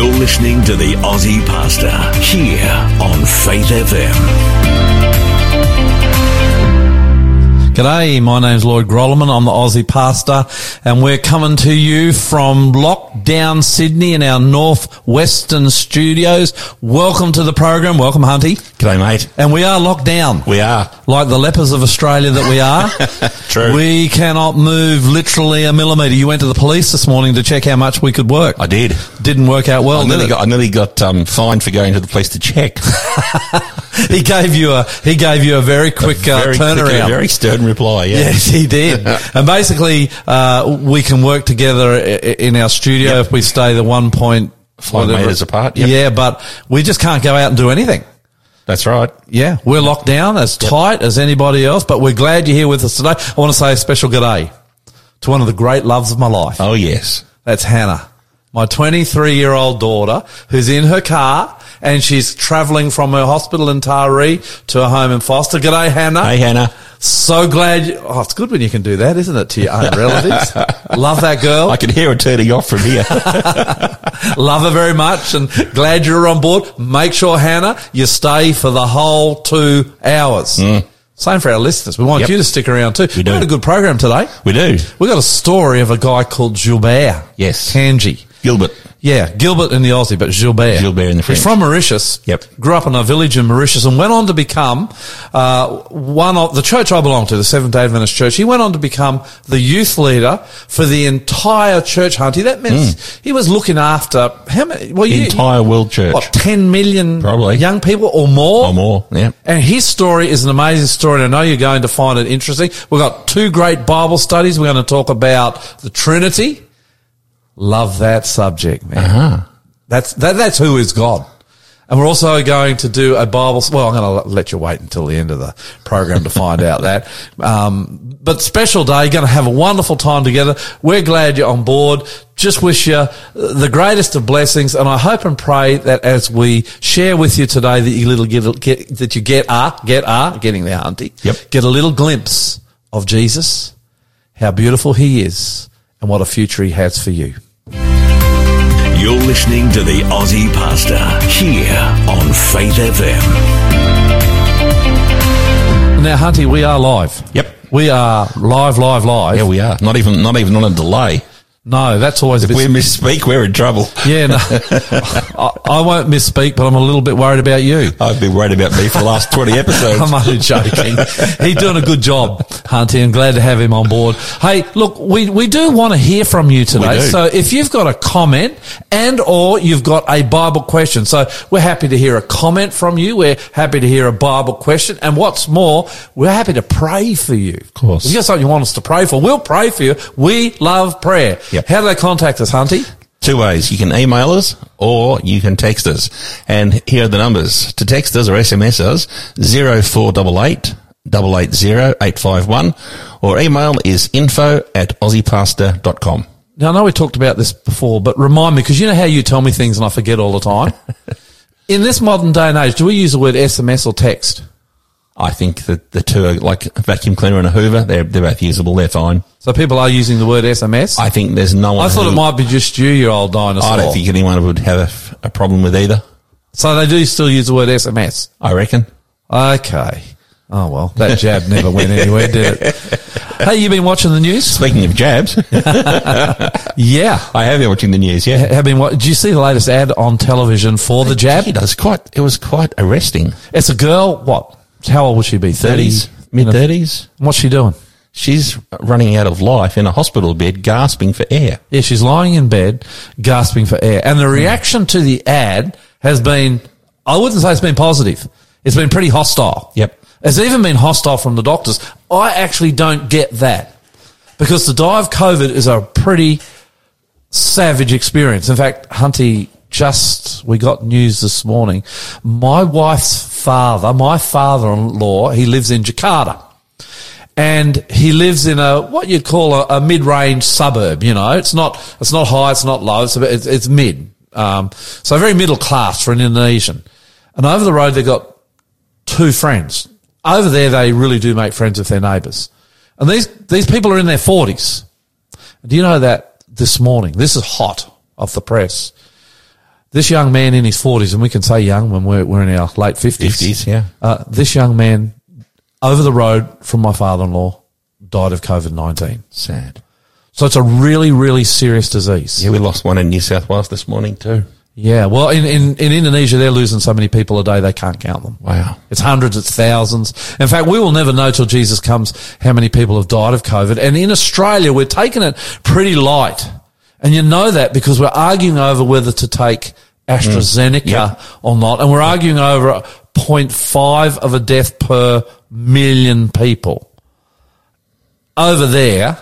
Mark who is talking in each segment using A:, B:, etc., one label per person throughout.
A: You're listening to the Aussie Pastor here on Faith FM.
B: G'day, my name's Lloyd Grolimund. I'm the Aussie Pastor, and we're coming to you from lockdown Sydney in our northwestern studios. Welcome to the program. Welcome, Hunty.
C: G'day, mate.
B: And we are locked down.
C: We are.
B: Like the lepers of Australia that we are.
C: True.
B: We cannot move literally a millimetre. You went to the police this morning to check how much we could work.
C: I did.
B: Didn't work out well,
C: I nearly got, I nearly got um, fined for going to the police to check.
B: he gave you a, he gave you a very quick uh,
C: very
B: turnaround.
C: quick, a very stern reply. Yeah.
B: Yes, he did. and basically, uh, we can work together in our studio
C: Yep.
B: if we stay the one point
C: Five metres apart, yep.
B: Yeah, but we just can't go out and do anything.
C: That's right.
B: Yeah, we're locked down as tight as anybody else, but we're glad you're here with us today. I want to say a special good day to one of the great loves of my life.
C: Oh yes.
B: That's Hannah, my 23 year old daughter who's in her car and she's traveling from her hospital in Taree to her home in Forster. G'day, Hannah.
C: Hey Hannah.
B: So glad. You, oh, it's good when you can do that, isn't it, to your own relatives? Love that girl.
C: I can hear her turning off from here.
B: Love her very much and glad you're on board. Make sure, Hannah, you stay for the whole two hours. Same for our listeners. We want
C: Mm. Yep.
B: you to stick around too. We
C: do.
B: got a good program today.
C: we do.
B: We got a story of a guy called Gilbert.
C: Yes.
B: Cangy.
C: Gilbert.
B: Yeah, Gilbert in the Aussie, but Gilbert.
C: Gilbert in the French.
B: He's from Mauritius.
C: Yep.
B: Grew up in a village in Mauritius and went on to become uh, one of the church I belong to, the Seventh Day Adventist Church. He went on to become the youth leader for the entire church, Hunty. That means he was looking after how many? Well.
C: The
B: you,
C: entire world church.
B: what ten million
C: Probably.
B: young people or more
C: Or more. Yeah.
B: and his story is an amazing story, and I know you're going to find it interesting. We've got two great Bible studies. We're going to talk about the Trinity. Love that subject, man.
C: Uh-huh.
B: That's that, that's who is God. And we're also going to do a Bible. Well, I'm going to let you wait until the end of the program to find out that. Um, but special day, you're going to have a wonderful time together. We're glad you're on board. Just wish you the greatest of blessings, and I hope and pray that as we share with you today, that you little get, get that you get are get are getting there, Hunty.
C: Yep.
B: Get a little glimpse of Jesus, how beautiful He is, and what a future He has for you.
A: You're listening to the Aussie Pastor here on Faith FM.
B: Now, Hunty, we are live.
C: Yep.
B: We are live, live, live.
C: Yeah, we are. Not even not even on a delay.
B: No, that's always a
C: If we misspeak, we're in trouble.
B: Yeah, no, I, I won't misspeak, but I'm a little bit worried about you.
C: I've been worried about me for the last 20 episodes.
B: I'm only joking. He's doing a good job, Hunty, and glad to have him on board. Hey, look, we, we do want to hear from you today. So if you've got a comment and or you've got a Bible question, so we're happy to hear a comment from you. We're happy to hear a Bible question. And what's more, we're happy to pray for you. Of
C: course.
B: If you got something you want us to pray for, we'll pray for you. We love prayer.
C: Yep.
B: How do they contact us, Hunty?
C: Two ways. You can email us or you can text us. And here are the numbers. To text us or SMS us, 0488 880 851 or email is info at aussiepastor.com.
B: Now, I know we talked about this before, but remind me, because you know how you tell me things and I forget all the time. In this modern day and age, do we use the word SMS or text?
C: I think that the two are like a vacuum cleaner and a Hoover. They're, they're both usable. They're fine.
B: So people are using the word SMS. I,
C: think there's no one.
B: I thought
C: who-
B: it might be just you, your old dinosaur.
C: I don't think anyone would have a, a problem with either.
B: so. They do still use the word SMS.
C: I reckon.
B: Okay. Oh well, that jab never went anywhere, did it? Hey, you been watching the news?
C: Speaking of jabs,
B: Yeah.
C: I have been watching the news. Yeah.
B: Have been. wa- Did you see the latest ad on television for the jab?
C: It was quite, it was quite arresting.
B: It's a girl. What? How old would she be?
C: 30s,
B: 30s?
C: mid 30s.
B: What's she doing?
C: She's running out of life in a hospital bed, gasping for air.
B: Yeah, she's lying in bed, gasping for air. And the hmm. reaction to the ad has been, I wouldn't say it's been positive. It's been pretty hostile.
C: Yep.
B: It's even been hostile from the doctors. I actually don't get that because to die of COVID is a pretty savage experience. In fact, Hunty, just, we got news this morning. My wife's father, my father-in-law, he lives in Jakarta and he lives in a what you'd call a, a mid-range suburb. You know, it's not it's not high, it's not low, it's bit- it's, it's mid. Um, so very middle class for an Indonesian. And over the road, they've got two friends. Over there, they really do make friends with their neighbours. And these these people are in their forties. Do you know that this morning? This is hot off the press. This young man in his 40s, and we can say young when we're, we're in our late 50s.
C: 50s, yeah.
B: Uh, this young man over the road from my father-in-law died of COVID-19.
C: Sad.
B: So it's a really, really serious disease.
C: Yeah, we lost one in New South Wales this morning too.
B: Yeah. Well, in, in, in Indonesia, they're losing so many people a day, they can't count them.
C: Wow.
B: It's hundreds, it's thousands. In fact, we will never know till Jesus comes how many people have died of COVID. And in Australia, we're taking it pretty light. And you know that because we're arguing over whether to take AstraZeneca mm.
C: Yep.
B: or not. And we're arguing over 0.5 of a death per million people. Over there,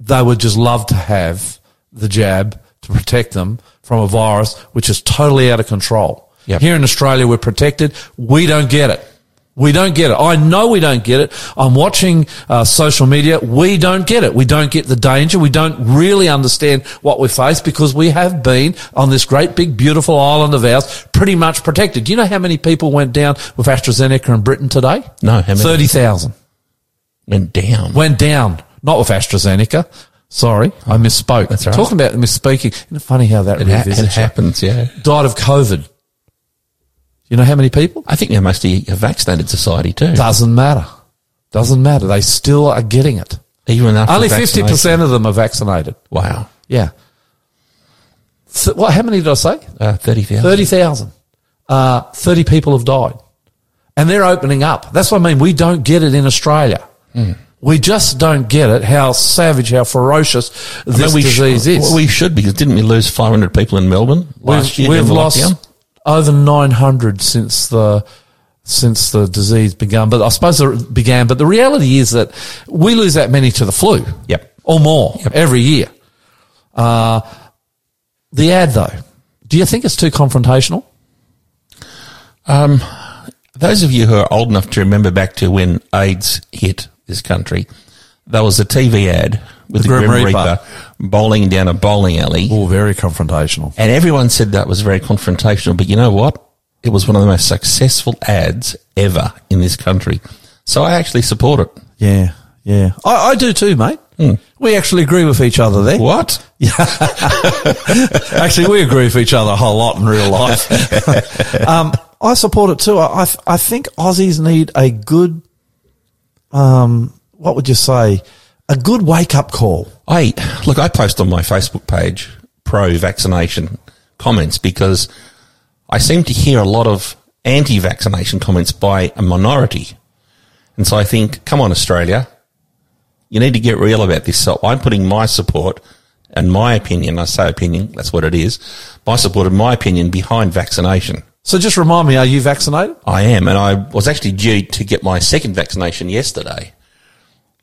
B: they would just love to have the jab to protect them from a virus which is totally out of control.
C: Yep.
B: Here in Australia, we're protected. We don't get it. We don't get it. I know we don't get it. I'm watching uh, social media. We don't get it. We don't get the danger. We don't really understand what we face because we have been on this great big beautiful island of ours pretty much protected. Do you know how many people went down with AstraZeneca in Britain today?
C: No, how many?
B: 30,000
C: Went down.
B: went down, not with AstraZeneca. Sorry, I misspoke.
C: That's right.
B: Talking about misspeaking. Isn't it funny how that
C: it, ha- it happens, yeah.
B: Died of COVID. You know how many people?
C: I think they're mostly a vaccinated society too.
B: Doesn't matter. Doesn't matter. They still are getting it.
C: Even after
B: Only 50% of them are vaccinated.
C: Wow.
B: Yeah. Th- what? How many did I say?
C: Uh, 30,000.
B: Thirty thousand. Uh, Thirty people have died, and they're opening up. That's what I mean. We don't get it in Australia.
C: Hmm.
B: We just don't get it. How savage, how ferocious this
C: I mean, we
B: disease
C: should,
B: is.
C: Well, we should because didn't we lose 500 people in Melbourne last
B: we've,
C: year?
B: we've lost
C: lockdown?
B: Over 900 since the since the disease began. But I suppose it began. But the reality is that we lose that many to the flu.
C: Yep.
B: Or more every year. Uh, the ad though, do you think it's too confrontational?
C: Um, those of you who are old enough to remember back to when AIDS hit this country, there was a TV ad with the,
B: The
C: Grim,
B: Grim
C: Reaper.
B: Reaper.
C: bowling down a bowling alley.
B: Oh, very confrontational.
C: And everyone said that was very confrontational. But you know what? It was one of the most successful ads ever in this country. So I actually support it.
B: Yeah, yeah. I, I do too, mate. We actually agree with each other there.
C: What? Yeah.
B: actually, we agree with each other a whole lot in real life. um, I support it too. I, I, I think Aussies need a good, um, what would you say? A good wake up call.
C: I look. I post on my Facebook page pro-vaccination comments because I seem to hear a lot of anti-vaccination comments by a minority, and so I think, come on, Australia, you need to get real about this. So I'm putting my support and my opinion. I say opinion. That's what it is. My support and my opinion behind vaccination.
B: So just remind me, are you vaccinated?
C: I am, and I was actually due to get my second vaccination yesterday,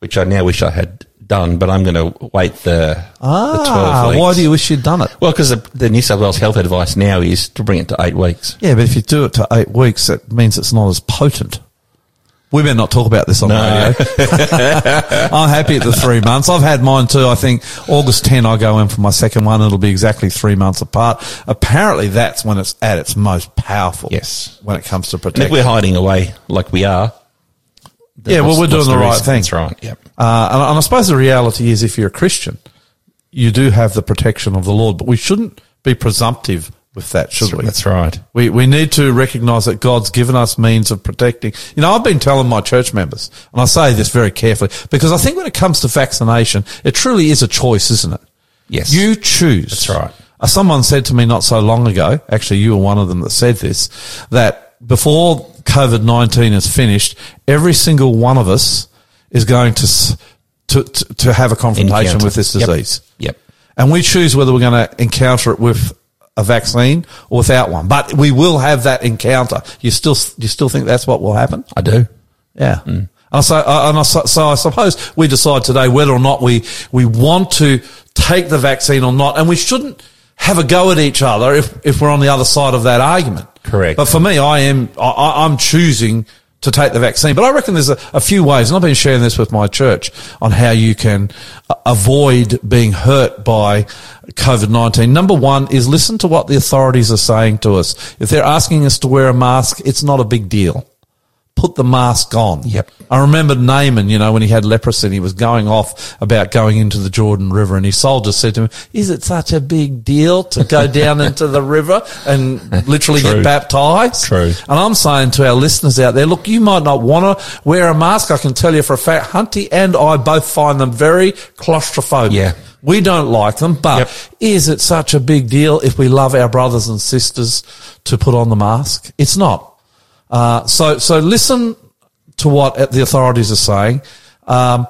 C: which I now wish I had done, but I'm going to wait the, the 12
B: Ah,
C: weeks.
B: why do you wish you'd done it?
C: Well, because the, the New South Wales health advice now is to bring it to eight weeks.
B: Yeah, but if you do it to eight weeks, it means it's not as potent. We better not talk about this on
C: No.
B: radio. I'm happy at the three months. I've had mine too. I think August 10, I go in for my second one. It'll be exactly three months apart. Apparently, that's when it's at its most powerful.
C: Yes.
B: When it comes to
C: And if we're hiding away like we are,
B: Yeah, well, we're doing
C: what's
B: the right
C: reason?
B: thing.
C: That's right. Yep.
B: Uh, and, and I suppose the reality is if you're a Christian, you do have the protection of the Lord, but we shouldn't be presumptive with that, should we?
C: That's right.
B: We, we need to recognize that God's given us means of protecting. You know, I've been telling my church members, and I say this very carefully, because I think when it comes to vaccination, it truly is a choice, isn't it?
C: Yes.
B: You choose.
C: That's right.
B: Uh, someone said to me not so long ago, actually you were one of them that said this, that before COVID-19 is finished, every single one of us is going to, to, to, have a confrontation
C: Encounter.
B: with this disease.
C: Yep.
B: And we choose whether we're going to encounter it with a vaccine or without one. But we will have that encounter. You still, you still think that's what will happen?
C: I do.
B: Yeah. Mm. And so, and I, so I suppose we decide today whether or not we, we want to take the vaccine or not. And we shouldn't have a go at each other if, if we're on the other side of that argument.
C: Correct.
B: But for me, I am, I- I'm choosing to take the vaccine. But I reckon there's a, a few ways, and I've been sharing this with my church on how you can avoid being hurt by COVID-19. Number one is listen to what the authorities are saying to us. If they're asking us to wear a mask, it's not a big deal. Put the mask on.
C: Yep.
B: I remember Naaman, you know, when he had leprosy and he was going off about going into the Jordan River and his soldiers said to him, is it such a big deal to go down into the river and literally
C: True.
B: get baptized?
C: True.
B: And I'm saying to our listeners out there, look, you might not want to wear a mask. I can tell you for a fact, Hunty and I both find them very claustrophobic.
C: Yeah.
B: We don't like them, but
C: Yep.
B: is it such a big deal if we love our brothers and sisters to put on the mask? It's not. Uh, so, so listen to what the authorities are saying. Um,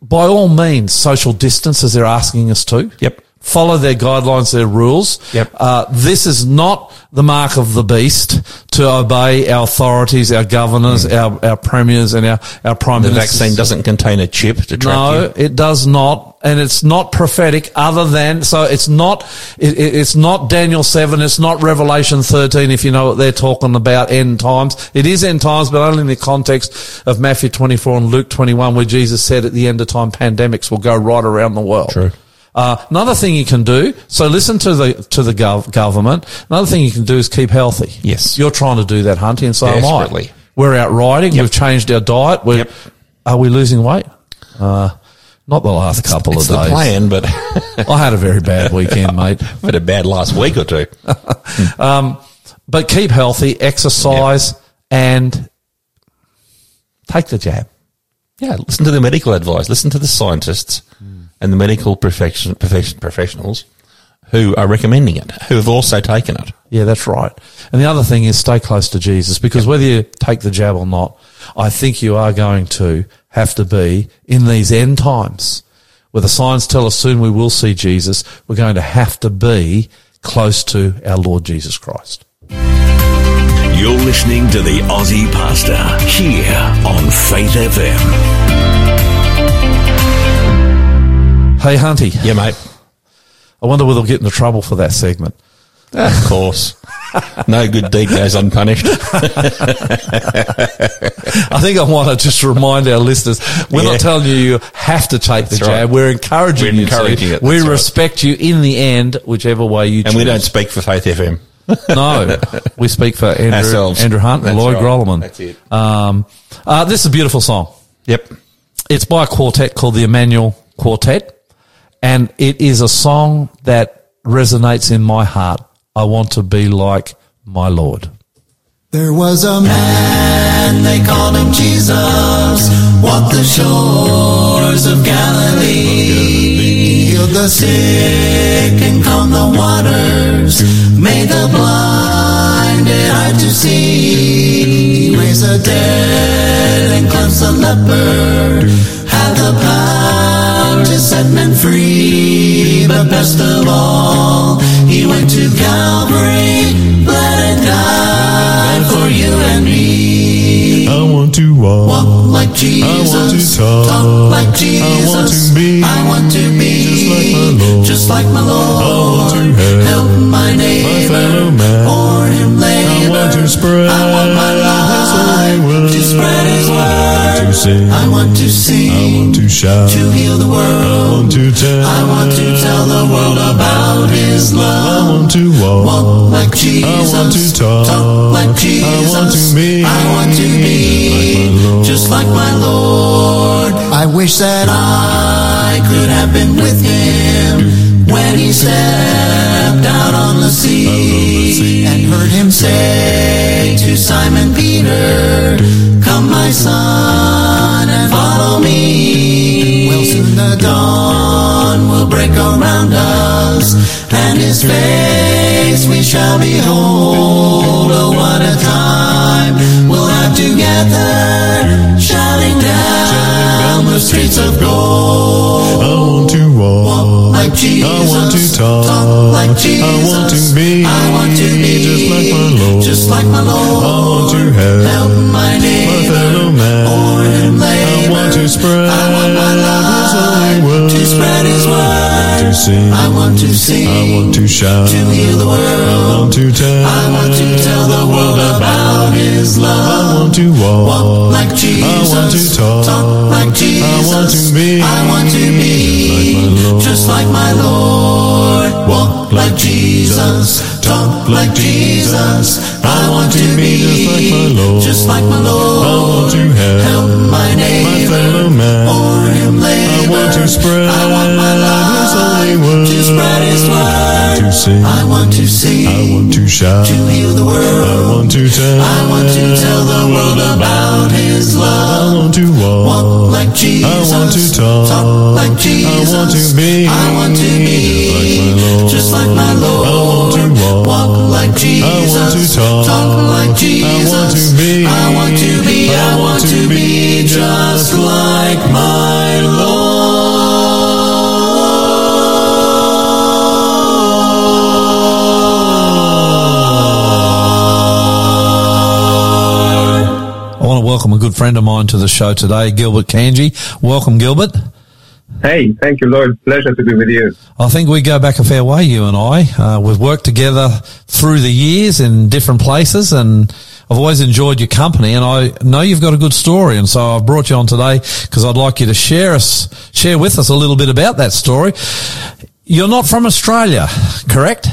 B: by all means, social distance as they're asking us to.
C: Yep.
B: Follow their guidelines, their rules.
C: Yep.
B: Uh, this is not the mark of the beast to obey our authorities, our governors, our, our premiers, and our, our prime
C: Mm. The
B: ministers.
C: vaccine doesn't contain a chip to track
B: No,
C: you.
B: it does not, and it's not prophetic. Other than so, it's not. It, it- it's not Daniel seven. It's not Revelation thirteen. If you know what they're talking about, end times. It is end times, but only in the context of Matthew twenty four and Luke twenty one, where Jesus said at the end of time, pandemics will go right around the world.
C: True.
B: Uh, another thing you can do, so listen to the to the gov- government. Another thing you can do is keep healthy.
C: Yes.
B: you're trying to do that, Hunty, and so am I. We're out riding. We've changed our diet. We're,
C: Yep.
B: Are we losing weight? Uh, not the last couple
C: It's
B: of
C: the
B: days.
C: plan, but
B: I had a very bad weekend, mate.
C: i had a bad last week or two.
B: um, But keep healthy, exercise, and take the jab.
C: Yeah, listen to the medical advice. Listen to the scientists and the medical profession, profession, professionals who are recommending it, who have also taken it.
B: Yeah, that's right. And the other thing is stay close to Jesus because whether you take the jab or not, I think you are going to have to be in these end times where the signs tell us soon we will see Jesus. We're going to have to be close to our Lord Jesus Christ.
A: You're listening to the Aussie Pastor here on Faith FM.
B: Hey, Hunty,
C: Yeah, mate.
B: I wonder whether we'll get into trouble for that segment.
C: Of course. no good deed goes unpunished.
B: I think I want to just remind our listeners, we're
C: Yeah.
B: not telling you you have to take the
C: That's right.
B: jab. We're encouraging
C: We're
B: you
C: encouraging
B: to.
C: it,
B: We
C: that's right.
B: respect you in the end, whichever way you choose.
C: And we don't speak for Faith FM.
B: no, we speak for Andrew,
C: Ourselves.
B: Andrew Hunt and
C: That's
B: Lloyd
C: right.
B: Grolimund.
C: That's it.
B: Um, uh, this is a beautiful song.
C: Yep.
B: It's by a quartet called the Emmanuel Quartet, and it is a song that resonates in my heart. I want to be like my Lord.
D: There was a man, they called him Jesus, walked the shores of Galilee. Healed the sick and calmed the waters, made the blinded eye to see. Raised the dead and cleansed the leper, set men free. But best of all, he went to Calvary, bled and died for you and me.
E: I want to walk.
D: Walk like Jesus.
E: I want to talk.
D: like Jesus.
E: I want to be
D: I want to be
E: just like my Lord.
D: just like my Lord.
E: I want to help
D: my neighbor.
E: fellow man.
D: Or him.
E: I want to spread
D: I want my life to spread His
E: I want to sing.
D: I want to sing.
E: I want to shout.
D: to heal the world.
E: I want to tell.
D: I want to tell the world about His love.
E: I want to walk.
D: Walk like Jesus.
E: I want to talk.
D: like Jesus.
E: I want to be.
D: I want to be
E: like my Lord.
D: just like my Lord. I wish that I could have been with Him when He stepped out on the sea and heard Him say to Simon Peter, "Come, my son, and follow me." Well, soon the dawn will break around us, and His face we shall behold. Oh, what a time we'll have together, shouting down the streets of gold.
E: I want to walk.
D: Like Jesus,
E: I want to talk.
D: like Jesus.
E: I want to be.
D: I want to be
E: just like my Lord.
D: just like my Lord.
E: I want to help
D: help my neighbor,
E: fellow man.
D: or him labor.
E: I want to spread
D: I want my
E: His holy word.
D: to spread His word.
E: Sing.
D: I want to sing.
E: I want to shout.
D: to heal the world.
E: I want to tell.
D: I want to tell the world about His love.
E: I want to walk.
D: Walk like Jesus.
E: I want to talk.
D: like Jesus.
E: I want to be.
D: I want to be
E: like my Lord.
D: just like my Lord. Walk like Jesus. talk like Jesus. I want to be
F: just like my Lord.
D: just like my Lord.
F: I want to help
D: help my neighbor
F: fellow man.
D: him labor.
F: I want to spread
D: I want my
F: His holy word.
D: to spread His word.
F: To sing.
D: I want to sing.
F: I want to shout.
D: to heal the world.
F: I want to tell.
D: I want to tell the world about His love.
F: I want to walk.
D: Walk like Jesus.
F: I want to talk.
D: like Jesus.
F: I want to be.
D: I want to be
F: just like my Lord.
D: just like my Lord.
F: I want to walk.
D: Walk like Jesus.
F: I want to talk.
D: like Jesus.
F: I want to be.
D: I want to be. I want to be just like my Lord.
B: I want to welcome a good friend of mine to the show today, Gilbert Cangy. Welcome, Gilbert.
G: Hey, thank you, Lord. Pleasure to be with you.
B: I think we go back a fair way, you and I. Uh, we've worked together through the years in different places and I've always enjoyed your company and I know you've got a good story. And so I've brought you on today because I'd like you to share us, share with us a little bit about that story. You're not from Australia, correct?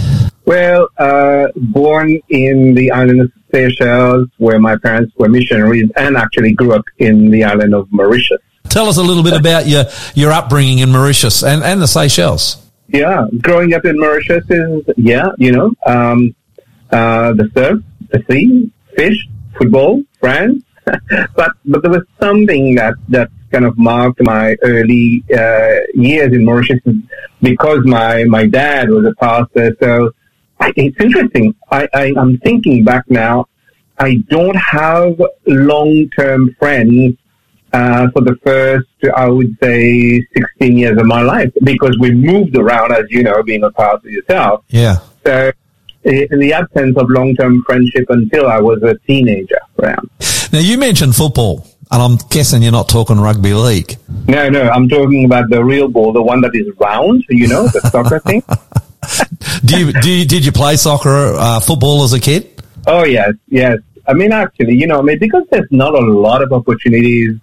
G: Well, uh, born in the island of Seychelles, where my parents were missionaries, and actually grew up in the island of Mauritius.
B: Tell us a little bit about your, your upbringing in Mauritius and, and the Seychelles.
G: Yeah, growing up in Mauritius is, yeah, you know, um, uh, the surf, the sea, fish, football, friends. but, but there was something that, that kind of marked my early, uh, years in Mauritius because my, my dad was a pastor. So it's interesting. I, I, I'm thinking back now. I don't have long-term friends uh, for the first, I would say, 16 years of my life because we moved around, as you know, being a pastor yourself.
B: Yeah.
G: So, in the absence of long-term friendship until I was a teenager around.
B: Now you mentioned football and I'm guessing you're not talking rugby league.
G: No, no, I'm talking about the real ball, the one that is round, you know, the soccer thing.
B: Do you, do you, did you play soccer, uh, football as a kid?
G: Oh yes, yes. I mean, actually, you know, I mean, because there's not a lot of opportunities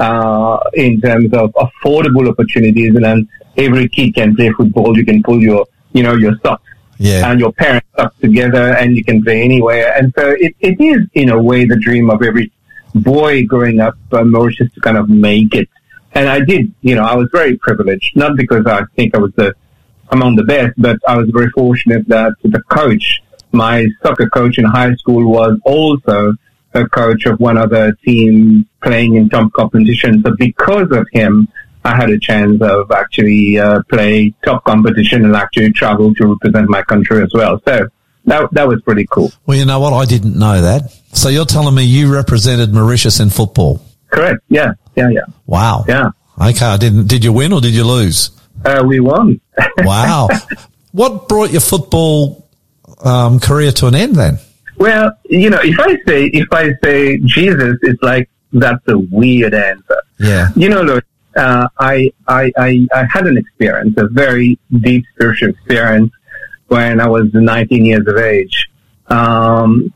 G: uh, in terms of affordable opportunities, and then every kid can play football. You can pull your, you know, your socks
B: Yeah.
G: and your parents socks together, and you can play anywhere. And so it, it is, in a way, the dream of every boy growing up uh, Mauritius to kind of make it. And I did, you know, I was very privileged, not because I think I was the among the best, but I was very fortunate that the coach, my soccer coach in high school was also a coach of one other team playing in top competition. So because of him, I had a chance of actually uh, play top competition and actually travel to represent my country as well. So that that was pretty cool.
B: Well, you know what? I didn't know that. So you're telling me you represented Mauritius in football?
G: Correct. Yeah. Yeah. Yeah.
B: Wow.
G: Yeah.
B: Okay. I didn't. Did you win or did you lose?
G: Uh, we won.
B: Wow. what brought your football um, career to an end then?
G: Well, you know, if I say if I say Jesus, it's like that's a weird answer.
B: Yeah.
G: You know, look, uh, I, I I I had an experience, a very deep spiritual experience, when I was 19 years of age. Um,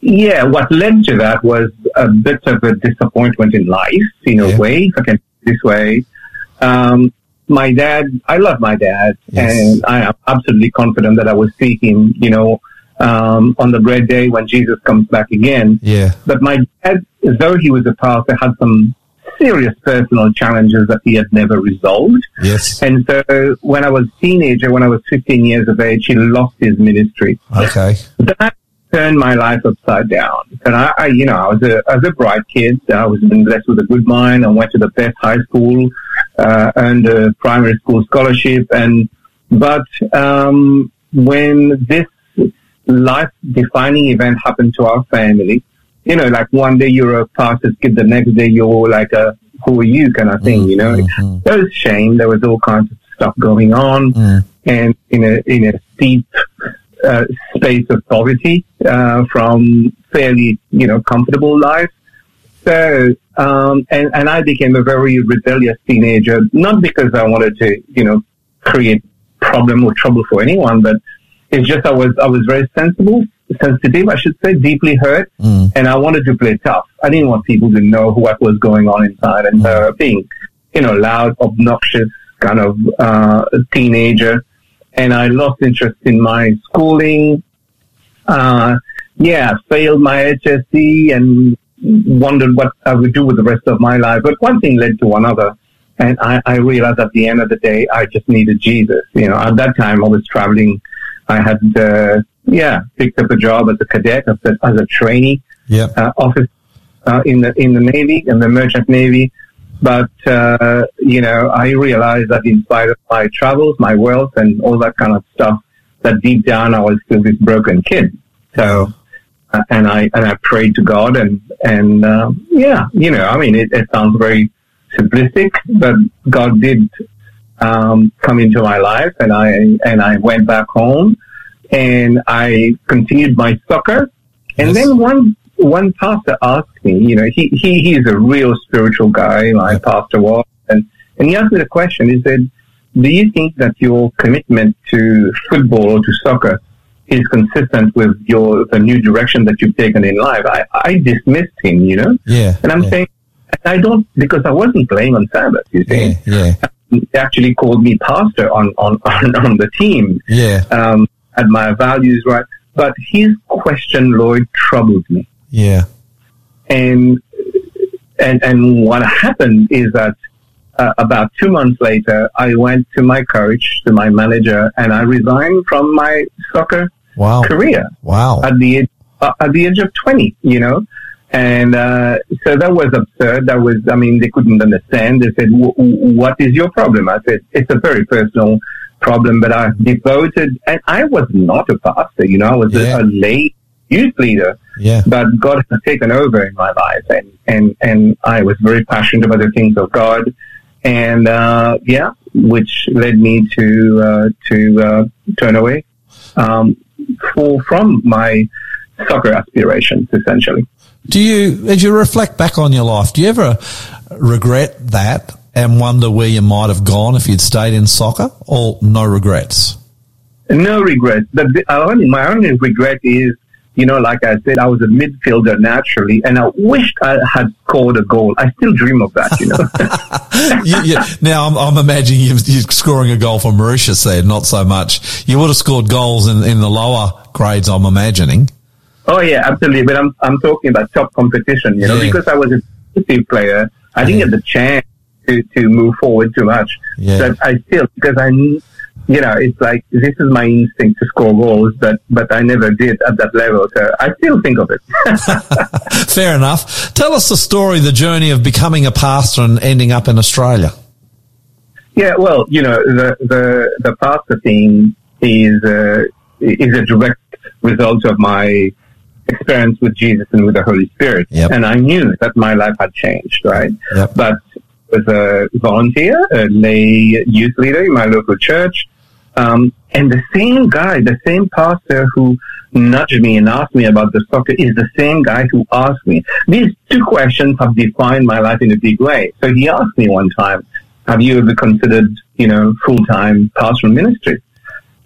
G: yeah, what led to that was a bit of a disappointment in life, in a
B: Yeah.
G: way, if I can put it this way. Um, my dad, I love my dad,
B: Yes.
G: and I am absolutely confident that I will see him, you know, um, on the great day when Jesus comes back again.
B: Yeah.
G: But my dad, though he was a pastor, had some serious personal challenges that he had never resolved.
B: Yes.
G: And so when I was a teenager, when I was 15 years of age, he lost his ministry.
B: Okay.
G: That turned my life upside down. And I, I you know, I was a, I was a bright kid. I was blessed with a good mind. and went to the best high school, uh, earned a primary school scholarship. And, but, um, when this life defining event happened to our family, you know, like one day you're a pastor's kid, the next day you're like a, who are you kind of thing, you know? There was shame. There was all kinds of stuff going on. And in a, in a steep, uh, space of poverty, uh, from fairly, you know, comfortable life. So, um, and, and I became a very rebellious teenager, not because I wanted to, you know, create problem or trouble for anyone, but it's just I was, I was very sensible, sensitive, I should say, deeply hurt, and I wanted to play tough. I didn't want people to know what was going on inside, and uh, being, you know, loud, obnoxious kind of uh, teenager. and I lost interest in my schooling. Uh, yeah, failed my HSC and wondered what I would do with the rest of my life. But one thing led to another. And I, I realized at the end of the day, I just needed Jesus. You know, at that time I was traveling. I had, uh, yeah, picked up a job as a cadet, as a, as a trainee,
B: Yep.
G: uh, officer, uh, in the, in the Navy, in the merchant Navy. But, uh, you know, I realized that in spite of my travels, my wealth and all that kind of stuff, that deep down I was still this broken kid. So, uh, and I, and I prayed to God and, and, uh, yeah, you know, I mean, it, it sounds very simplistic, but God did, um, come into my life and I, and I went back home and I continued my soccer. And
B: Yes.
G: then one, one pastor asked me, you know, he, he, he's a real spiritual guy, my pastor was, and, and he asked me the question, he said, do you think that your commitment to football or to soccer is consistent with your, the new direction that you've taken in life? I, I dismissed him, you know?
B: Yeah.
G: And I'm
B: yeah,
G: saying, I don't, because I wasn't playing on Sabbath, you see.
B: Yeah. Yeah.
G: He actually called me pastor on, on, on, on the team
B: Yeah.
G: um, had my values right. But his question, Lloyd, troubled me.
B: Yeah.
G: And and and what happened is that uh, about two months later, I went to my coach, to my manager, and I resigned from my soccer
B: Wow.
G: career
B: Wow.
G: at the age, uh, at the age of twenty. You know. And uh, so that was absurd. That was, I mean, they couldn't understand. They said, "W- w- "What is your problem?" I said, "It's a very personal problem, but I devoted, and I was not a pastor. You know, I was
B: Yeah.
G: a, a lay youth leader,
B: Yeah.
G: but God has taken over in my life, and and and I was very passionate about the things of God, and uh, yeah, which led me to uh, to uh, turn away um, for from my soccer aspirations, essentially.
B: Do you, as you reflect back on your life, do you ever regret that and wonder where you might have gone if you'd stayed in soccer or no regrets?
G: No regrets. The, only, my only regret is, you know, like I said, I was a midfielder naturally, and I wished I had scored a goal. I still dream of that, you know.
B: you, you, now I'm, I'm imagining you, you scoring a goal for Mauritius there, not so much. You would have scored goals in, in the lower grades, I'm imagining.
G: Oh yeah, absolutely. But I'm I'm talking about top competition, you know,
B: Yeah.
G: because I was a defensive player. I didn't
B: Yeah.
G: get the chance to to move forward too much.
B: Yeah.
G: But I still because I. You know, it's like this is my instinct to score goals, but but I never did at that level. So I still think of it.
B: Fair enough. Tell us the story, the journey of becoming a pastor and ending up in Australia.
G: Yeah, well, you know, the the the pastor thing is uh, is a direct result of my experience with Jesus and with the Holy Spirit,
B: Yep.
G: and I knew that my life had changed, right?
B: Yep.
G: But as a volunteer, a lay youth leader in my local church, um, and the same guy, the same pastor who nudged me and asked me about the soccer is the same guy who asked me. These two questions have defined my life in a big way. So he asked me one time, have you ever considered, you know, full-time pastoral ministry?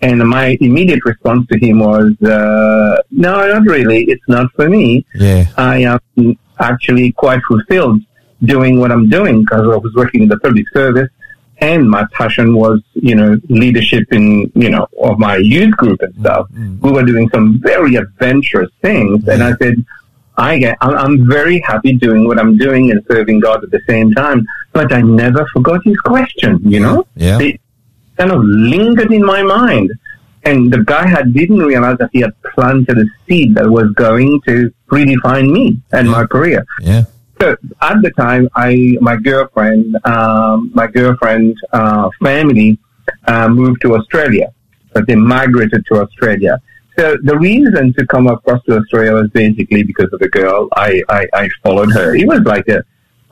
G: And my immediate response to him was, uh, no, not really. It's not for me.
B: Yeah.
G: I am actually quite fulfilled doing what I'm doing because I was working in the public service and my passion was, you know, leadership in, you know, of my youth group and stuff. We were doing some very adventurous things. And I said, I get, I'm, I'm very happy doing what I'm doing and serving God at the same time. But I never forgot his question, you know?
B: Yeah.
G: It kind of lingered in my mind. And the guy had didn't realize that he had planted a seed that was going to redefine me and my career.
B: Yeah.
G: So at the time, I my girlfriend, um, my girlfriend uh, family uh, moved to Australia, but they migrated to Australia. So the reason to come across to Australia was basically because of the girl. I, I, I followed her. It was like a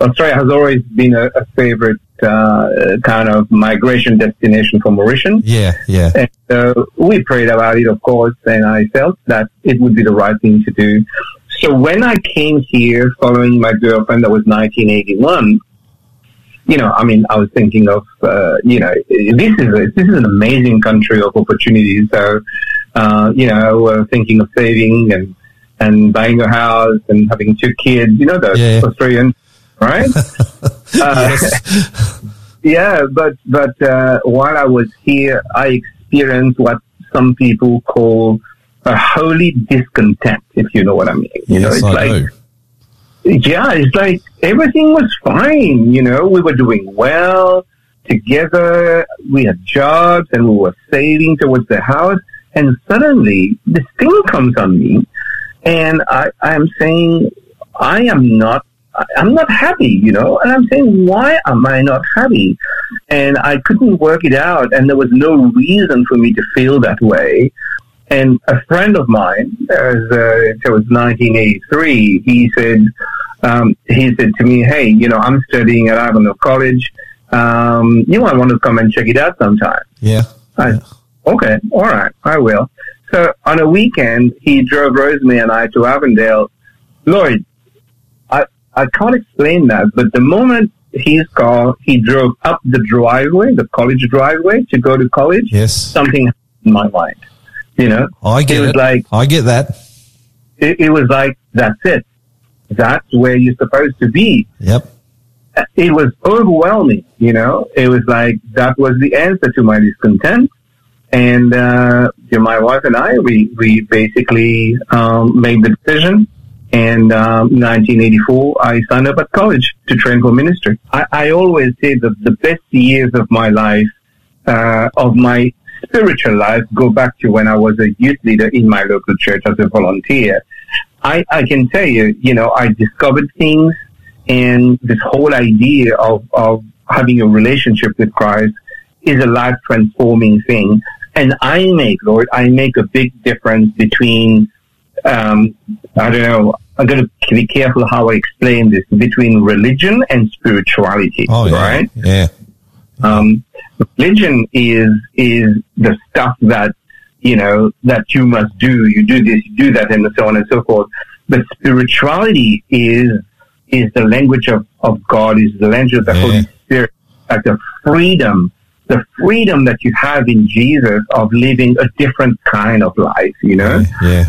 G: Australia has always been a, a favorite uh, kind of migration destination for Mauritians.
B: Yeah. Yeah.
G: And so we prayed about it, of course, and I felt that it would be the right thing to do. So when I came here following my girlfriend, that was 1981, you know, I mean, I was thinking of, uh, you know, this is a, this is an amazing country of opportunities. So, uh, you know, thinking of saving and, and buying a house and having two kids, you know, the
B: Yeah.
G: Australian, right? uh, yeah, but but uh, while I was here, I experienced what some people call a holy discontent, if you know what I mean. You know, it's
B: I
G: like yeah, it's like everything was fine. You know, we were doing well together. We had jobs and we were saving towards the house. And suddenly this thing comes on me and I, I'm saying, I am not, I'm not happy, you know, and I'm saying, why am I not happy? And I couldn't work it out and there was no reason for me to feel that way. And a friend of mine, as uh, it was 1983, he said, um, he said to me, "Hey, you know, I'm studying at Avondale College. Um, you might want to come and check it out sometime."
B: Yeah.
G: I, okay, all right, I will. So on a weekend, he drove Rosemary and I to Avondale. Lloyd, I can't explain that, but the moment his car, he drove up the driveway, the college driveway, to go to college.
B: Yes.
G: something in my mind. You know,
B: I get
G: it
B: it.
G: like
B: I get that.
G: it, it was like that's it. That's where you're supposed to be.
B: Yep.
G: It was overwhelming. You know, it was like that was the answer to my discontent. And uh, my wife and I, we we basically um, made the decision. And um, 1984, I signed up at college to train for ministry. I, I always say that the best years of my life, uh, of my spiritual life, go back to when I was a youth leader in my local church as a volunteer. I, I can tell you, you know, I discovered things and this whole idea of, of having a relationship with Christ is a life transforming thing. And I make, Lord, I make a big difference between, um, I don't know, I'm going to be careful how I explain this, between religion and spirituality,
B: Oh, yeah.
G: right?
B: Yeah.
G: Um, religion is is the stuff that you know that you must do. You do this, you do that, and so on and so forth. But spirituality is is the language of, of God, is the language of the
B: Yeah.
G: Holy Spirit, like the freedom, the freedom that you have in Jesus of living a different kind of life. You know
B: Yeah.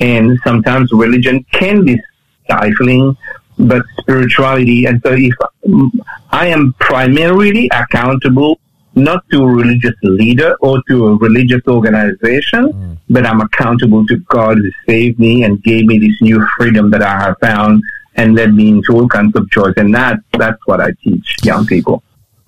G: And sometimes religion can be stifling, but spirituality. And so, if mm, I am primarily accountable not to a religious leader or to a religious organization, but I'm accountable to God who saved me and gave me this new freedom that I have found and led me into all kinds of joys. And that that's what I teach young people.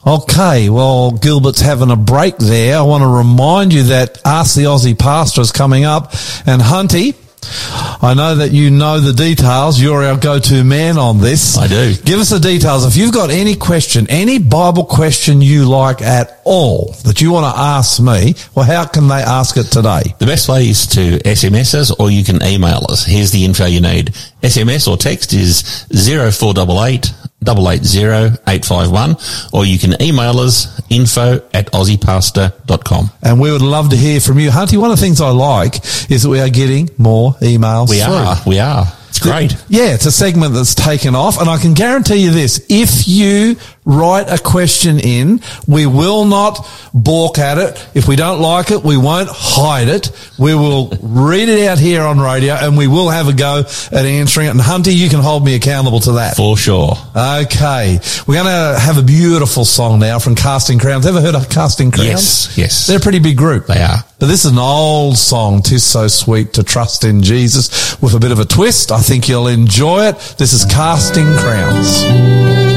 B: Okay, well, Gilbert's having a break there. I want to remind you that Ask the Aussie Pastor is coming up. And Hunty, I know that you know the details. You're our go-to man on this.
C: I do.
B: Give us the details. If you've got any question, any Bible question you like at all that you want to ask me, well, how can they ask it today?
C: The best way is to SMS us or you can email us. Here's the info you need. SMS or text is 0488 880 or you can email us info at aussiepastor.com.
B: And we would love to hear from you. Hunty, one of the things I like is that we are getting more emails
C: We
B: through.
C: are. We are. It's great.
B: Yeah, it's a segment that's taken off. And I can guarantee you this. If you write a question in, we will not balk at it. If we don't like it, we won't hide it. We will read it out here on radio and we will have a go at answering it. And Hunty, you can hold me accountable to that.
C: For sure.
B: Okay. We're going to have a beautiful song now from Casting Crowns. Ever heard of Casting Crowns?
C: Yes. Yes.
B: They're a pretty big group.
C: They are.
B: But this is an old song, Tis So Sweet to Trust in Jesus, with a bit of a twist. I think you'll enjoy it. This is Casting Crowns.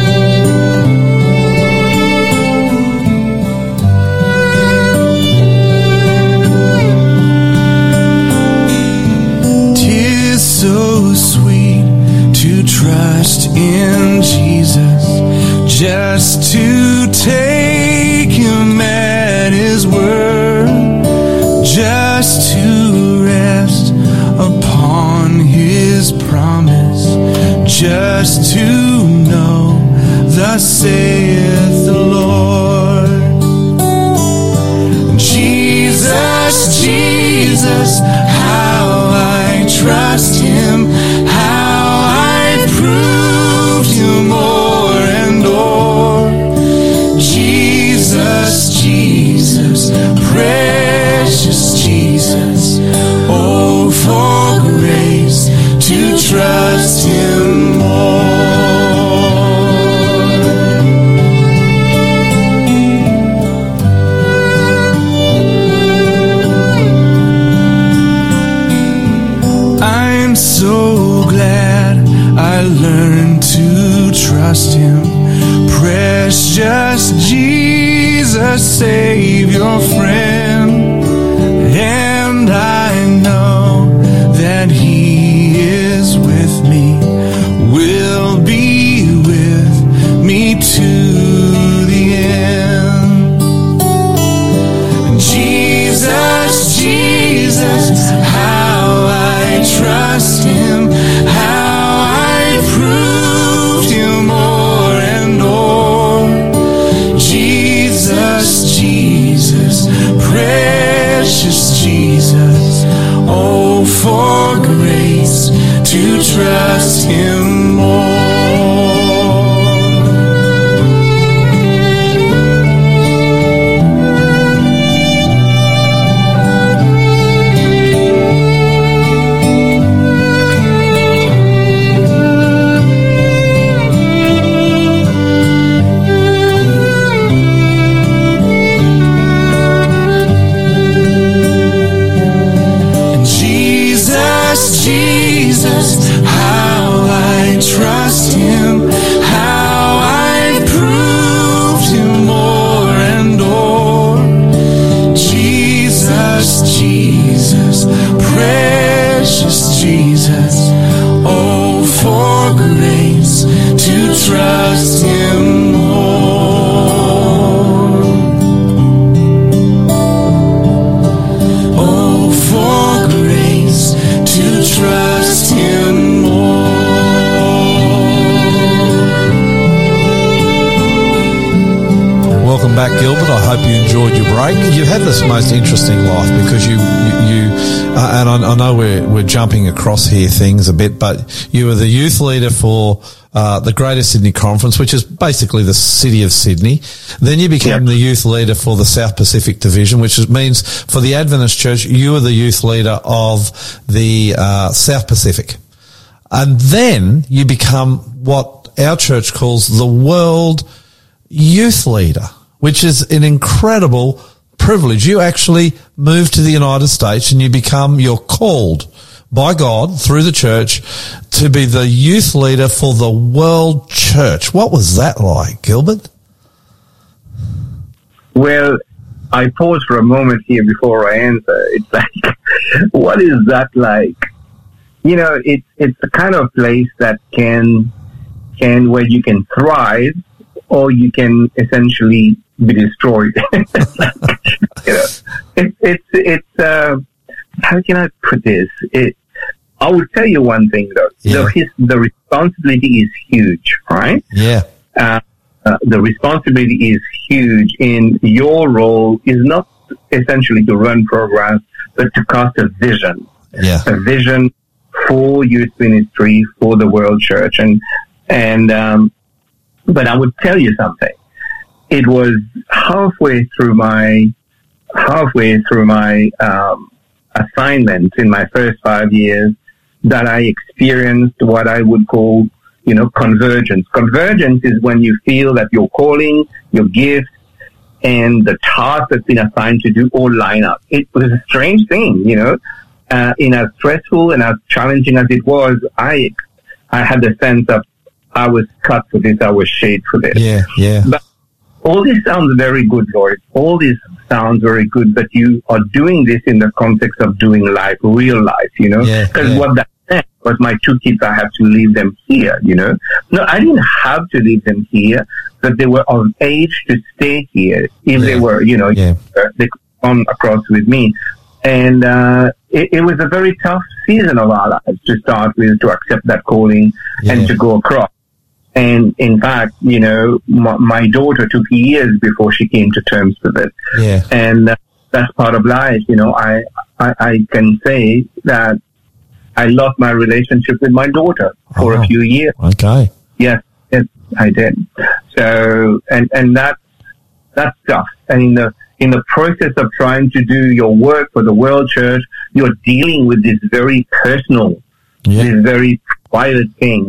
B: Most interesting life because you, you, you uh, and I, I know we're we're jumping across here things a bit, but you were the youth leader for uh, the Greater Sydney Conference, which is basically the city of Sydney. Then you became the youth leader for the South Pacific Division, which is, means for the Adventist Church, you were the youth leader of the uh, South Pacific. And then you become what our church calls the world youth leader, which is an incredible privilege. You actually move to the United States and you become, you're called by God through the church to be the youth leader for the world church. What was that like, Gilbert?
G: Well, I pause for a moment here before I answer. It's like, what is that like? You know, it's it's the kind of place that can can where you can thrive or you can essentially be destroyed. you know, it's it's it's uh, how can I put this? It I will tell you one thing though.
B: Yeah.
G: The, his, the responsibility is huge, right?
B: Yeah.
G: uh, uh, the responsibility is huge in your role is not essentially to run programs, but to cast a vision,
B: Yeah.
G: a vision for youth ministry, for the world church. And, and, um, but I would tell you something. It was halfway through my, halfway through my, um, assignment in my first five years that I experienced what I would call, you know, convergence. Convergence is when you feel that your calling, your gifts, and the task that's been assigned to do all line up. It was a strange thing, you know. Uh, in as stressful and as challenging as it was, I, I had the sense of I was cut for this, I was shaped for this.
B: Yeah. Yeah.
G: But all this sounds very good, Lloyd. All this sounds very good, but you are doing this in the context of doing life, real life, you know? Because
B: yeah.
G: what that meant was my two kids, I have to leave them here, you know? No, I didn't have to leave them here, but they were of age to stay here if they were, you know,
B: Yeah.
G: uh, they could come across with me. And, uh, it, it was a very tough season of our lives to start with, to accept that calling
B: Yeah.
G: and to go across. And in fact, you know, my, my daughter took years before she came to terms with it.
B: Yeah.
G: And uh, that's part of life. You know, I, I, I can say that I lost my relationship with my daughter for
B: Oh.
G: a few years.
B: Okay.
G: Yes, yes, I did. So, and, and that, that's tough. And in the, in the process of trying to do your work for the world church, you're dealing with this very personal,
B: Yeah.
G: this very private thing.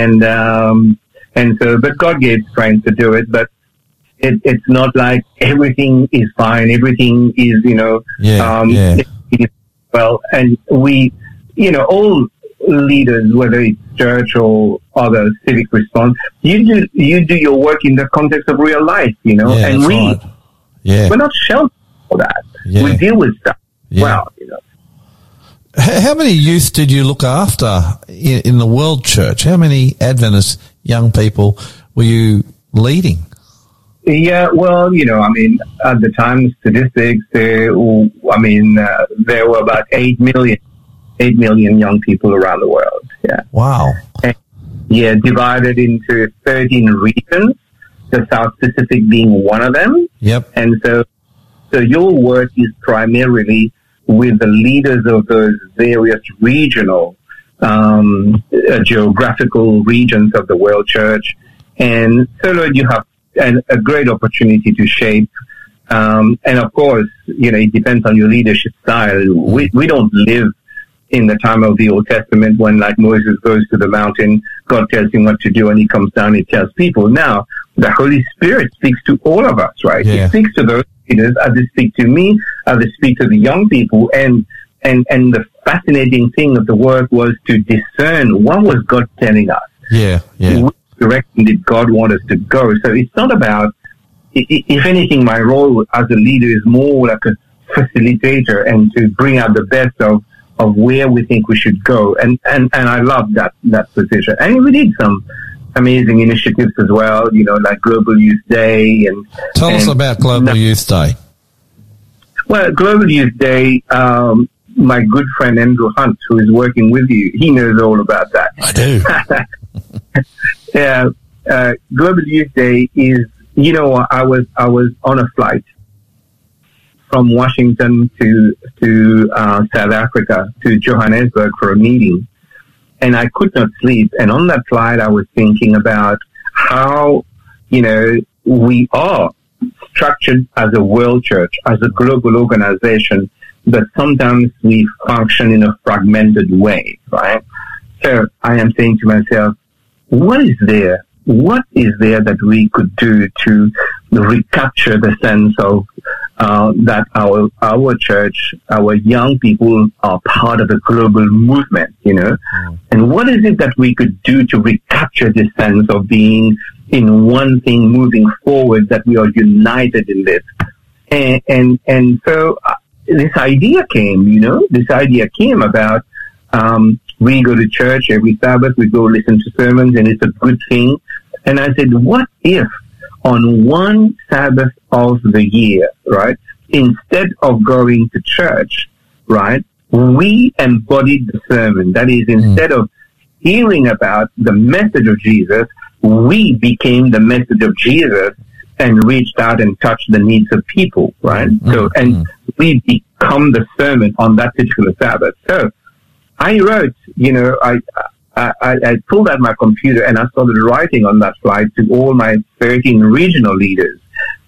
G: And, um, and so, but God gave strength to do it, but it, it's not like everything is fine. Everything is, you know,
B: Yeah,
G: um,
B: yeah.
G: it- well, and we, you know, all, leaders, whether it's church or other civic response, you do you do your work in the context of real life, you know,
B: Yeah,
G: and we
B: right. Yeah.
G: we're not sheltered for that.
B: Yeah.
G: We deal with stuff. Well, you know.
B: How many youth did you look after in, in the World Church? How many Adventist young people were you leading?
G: Yeah, well, you know, I mean, at the time, statistics, I mean, uh, there were about 8 million, 8 million young people around the world. Yeah.
B: Wow.
G: Yeah, divided into 13 regions, the South Pacific being one of them.
B: Yep.
G: And so, so your work is primarily with the leaders of those various regional, um, uh, geographical regions of the world church. And so, Lord, you have an, a great opportunity to shape. Um, and of course, you know, it depends on your leadership style. We, we don't live in the time of the Old Testament when like Moses goes to the mountain, God tells him what to do and he comes down and tells people. Now, the Holy Spirit speaks to all of us, right?
B: Yeah.
G: He speaks to those leaders as they speak to me, as they speak to the young people. And, and, and the fascinating thing of the work was to discern what was God telling us
B: Yeah. Yeah.
G: which direction did God want us to go? So it's not about, if anything, my role as a leader is more like a facilitator and to bring out the best of, of where we think we should go. And, and, and I love that, that position. And we did some amazing initiatives as well, you know, like Global Youth Day and.
B: Tell us about Global Youth Day.
G: well, Global Youth Day, um, my good friend Andrew Hunt, who is working with you, he knows all about that.
C: I do.
G: Yeah, uh, Global Youth Day is, you know, I was I was on a flight from Washington to to uh, South Africa to Johannesburg for a meeting, and I could not sleep. And on that flight, I was thinking about how, you know, we are structured as a world church, as a global organization, but sometimes we function in a fragmented way, right? So I am saying to myself, what is there? What is there that we could do to recapture the sense of uh, that our our church, our young people are part of a global movement, you know? And what is it that we could do to recapture this sense of being in one thing, moving forward, that we are united in this? And and and so uh, this idea came, you know, this idea came about. Um, we go to church every Sabbath, we go listen to sermons, and it's a good thing. And I said, what if on one Sabbath of the year, right, instead of going to church, right, we embodied the sermon. That is, hmm. instead of hearing about the message of Jesus, we became the message of Jesus and reached out and touched the needs of people, right? Hmm. So, and hmm. we become the sermon on that particular Sabbath. So, I wrote, you know, I, I, I pulled out my computer and I started writing on that slide to all my 13 regional leaders.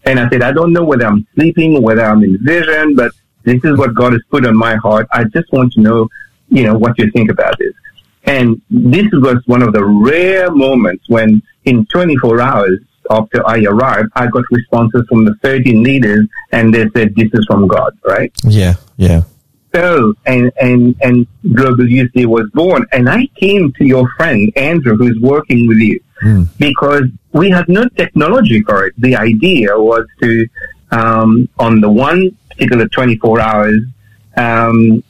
G: And I said, I don't know whether I'm sleeping, whether I'm in vision, but this is what God has put on my heart. I just want to know, you know, what you think about this. And this was one of the rare moments when in 24 hours after I arrived, I got responses from the 13 leaders and they said, this is from God, right?
B: Yeah. Yeah.
G: So and and and Global Youth Day was born. And I came to your friend Andrew, who's working with you, because we had no technology for it. The idea was to, um, on the one particular 24 hours, um,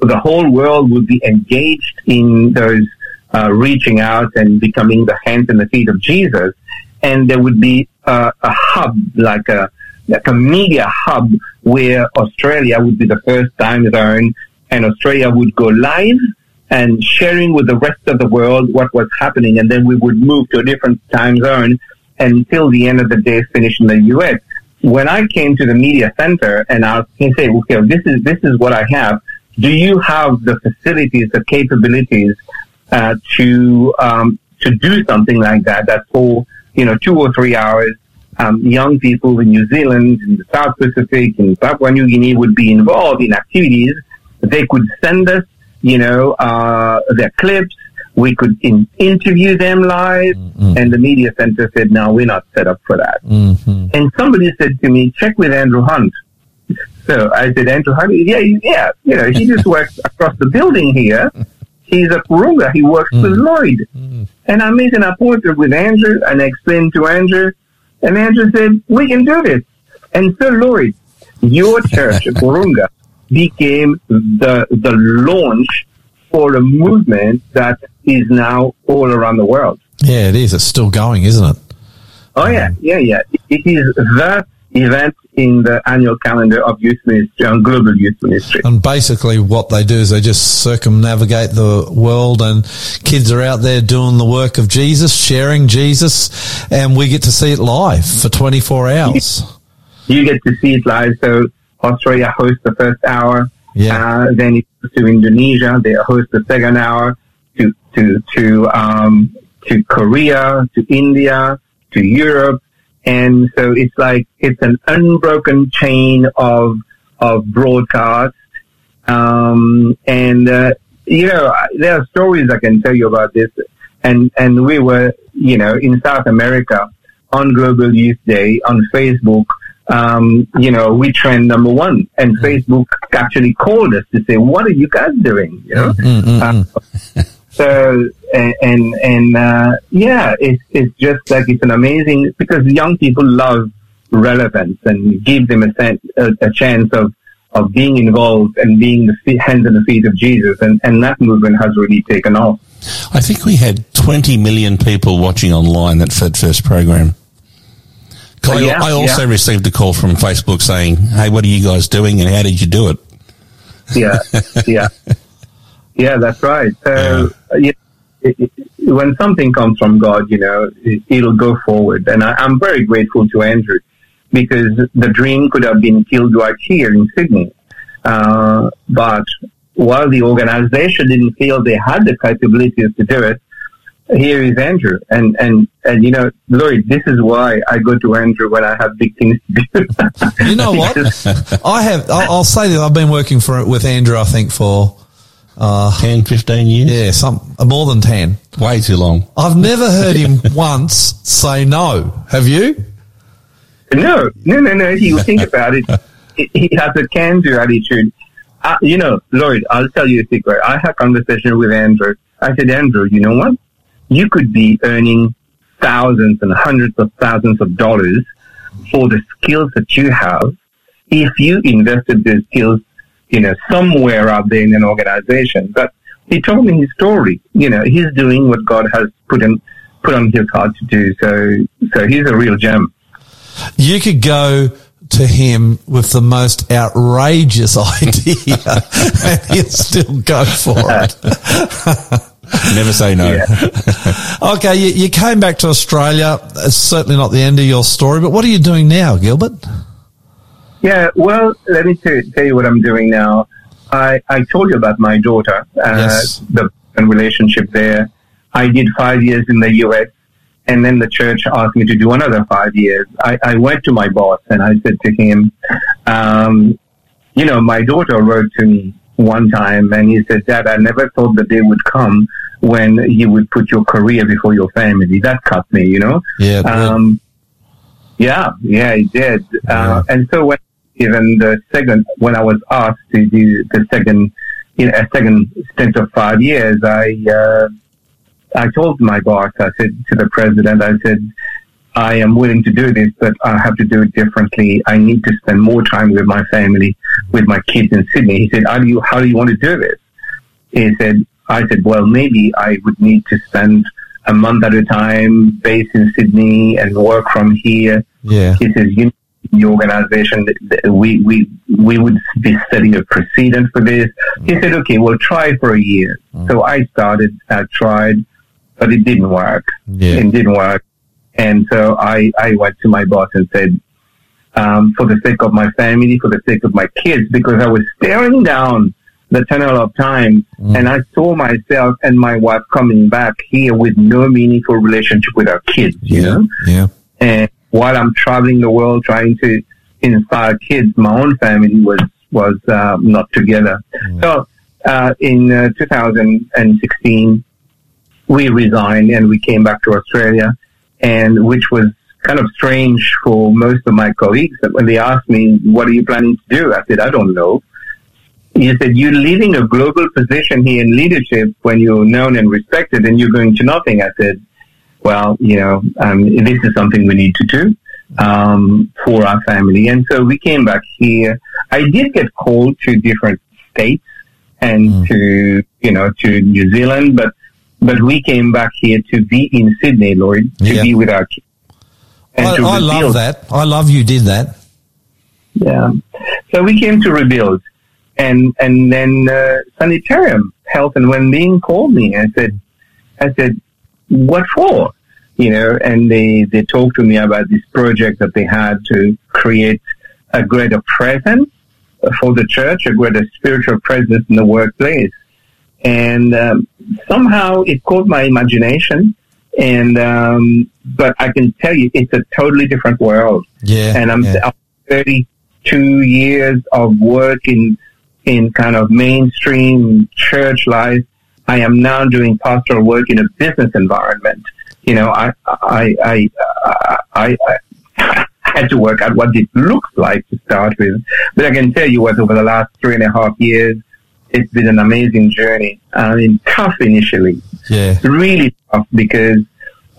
G: the whole world would be engaged in those uh, reaching out and becoming the hands and the feet of Jesus, and there would be uh, a hub like a like a media hub where Australia would be the first time zone, and Australia would go live and sharing with the rest of the world what was happening, and then we would move to a different time zone until the end of the day finish in the U.S. When I came to the media center and I can say, okay, this is this is what I have. Do you have the facilities, the capabilities uh, to um, to do something like that? That for you know two or three hours, um, young people in New Zealand, in the South Pacific, in Papua New Guinea would be involved in activities. They could send us, you know, uh, their clips. We could in- interview them live. And the media center said, no, we're not set up for that. And somebody said to me, check with Andrew Hunt. So I said, Andrew Hunt, yeah, yeah, you know, he just works across the building here. he's a Wahroonga. He works with Lloyd. And I made an appointment with Andrew and I explained to Andrew. And Andrew said, we can do this. And so Lloyd, your church, Wahroonga, became the, the launch for a movement that is now all around the world.
B: Yeah, it is. It's still going, isn't it?
G: Oh yeah, um, yeah, yeah. It is the event in the annual calendar of youth ministry, and global youth ministry.
B: And basically, what they do is they just circumnavigate the world, and kids are out there doing the work of Jesus, sharing Jesus, and we get to see it live for 24 hours.
G: You get to see it live. So Australia hosts the first hour.
B: Yeah.
G: Uh, then it goes to Indonesia. They host the second hour to to to um, to Korea, to India, to Europe, and so it's like it's an unbroken chain of of broadcast. Um, and uh, you know, there are stories I can tell you about this. And and we were, you know, in South America on Global Youth Day on Facebook. Um, you know, we trend number one, and Facebook actually called us to say, "What are you guys doing?" You know. Uh, so and and, and uh, yeah, it's it's just like it's an amazing because young people love relevance and give them a, sen- a, a chance of of being involved and being the feet, hands and the feet of Jesus, and and that movement has really taken off.
C: I think we had 20 million people watching online that Fed First program. I,
G: yeah,
C: I also
G: yeah.
C: received a call from Facebook saying, "Hey, what are you guys doing, and how did you do it?"
G: yeah, yeah, yeah. That's right. So yeah, it, it, when something comes from God, you know, it, it'll go forward. And I, I'm very grateful to Andrew because the dream could have been killed right here in Sydney. Uh, but while the organization didn't feel they had the capabilities to do it, here is Andrew. And, and, and, you know, Lloyd, this is why I go to Andrew when I have big things to do.
B: You know what? I have. I'll, I'll say that I've been working for with Andrew. I think for
C: 10, 15 years?
B: yeah, some more than ten.
C: Way too long.
B: I've never heard him once say no. Have you?
G: No, no, no, no. If you think about it, he- he has a can-do attitude. Uh, you know, Lloyd, I'll tell you a secret. I had a conversation with Andrew. I said, Andrew, you know what? You could be earning thousands and hundreds of thousands of dollars for the skills that you have if you invested those skills, you know, somewhere out there in an organization. But he told me his story. You know, he's doing what God has put in, put on his heart to do. So, so he's a real gem.
B: You could go to him with the most outrageous idea, and he'll still go for it.
C: Never say no.
B: Okay, you, you came back to Australia. It's certainly not the end of your story, but what are you doing now, Gilbert?
G: Yeah, well, let me tell, tell you what I'm doing now. I, I told you about my daughter, uh,
B: Yes.
G: the relationship there. I did five years in the U.S. and then the church asked me to do another five years. I, I went to my boss and I said to him, um, you know, my daughter wrote to me one time and he said, Dad, I never thought the day would come when you would put your career before your family. That cut me, you know?
B: Yeah.
G: Um, yeah, yeah, it did. Uh, and so when even the second, when I was asked to do the second, you know, a second stint of five years, I, uh, I told my boss, I said to the president, I said, I am willing to do this, but I have to do it differently. I need to spend more time with my family, with my kids in Sydney. He said, how do you, how do you want to do this? He said, I said, well, maybe I would need to spend a month at a time based in Sydney and work from here.
B: Yeah.
G: He says, you the organization, we, we, we would be setting a precedent for this. He mm. said, okay, we'll try for a year. Mm. So I started, I tried, but it didn't work.
B: Yeah.
G: It didn't work. And so I, I went to my boss and said, um, for the sake of my family, for the sake of my kids, because I was staring down the tunnel of time mm. and I saw myself and my wife coming back here with no meaningful relationship with our kids, you know?
B: Yeah.
G: And while I'm traveling the world trying to inspire kids, my own family was was uh, not together. So uh, in uh, 2016, we resigned and we came back to Australia, and which was kind of strange for most of my colleagues. That when they asked me, "What are you planning to do?" I said, "I don't know." He said you're leaving a global position here in leadership when you're known and respected and you're going to nothing. I said, well, you know, um, this is something we need to do um, for our family. And so we came back here. I did get called to different states and to, you know, to New Zealand, but, but we came back here to be in Sydney, Lloyd, to
B: Yeah.
G: be with our kids. and
B: I, I love that. I love you did that.
G: Yeah. So we came to rebuild, and and then uh, sanitarium, health and well-being called me. I said, I said, what for? You know, and they they talked to me about this project that they had to create a greater presence for the church, a greater spiritual presence in the workplace, and um, somehow it caught my imagination. And um, but I can tell you, it's a totally different world
B: Yeah.
G: and I'm,
B: yeah.
G: I'm 32 years of work in in kind of mainstream church life. I am now doing pastoral work in a business environment. You know, I I I I, I, had to work out what it looks like to start with, but I can tell you what over the last three and a half years, it's been an amazing journey. I mean, tough initially,
B: yeah.
G: really tough because,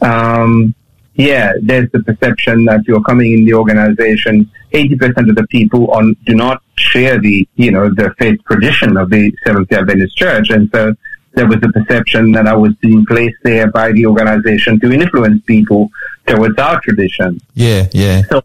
G: um, yeah, there's the perception that you're coming in the organization. 80% of the people on do not share the, you know, the faith tradition of the Seventh Day Adventist Church. And so there was a perception that I was being placed there by the organization to influence people towards our tradition.
B: Yeah. Yeah.
G: So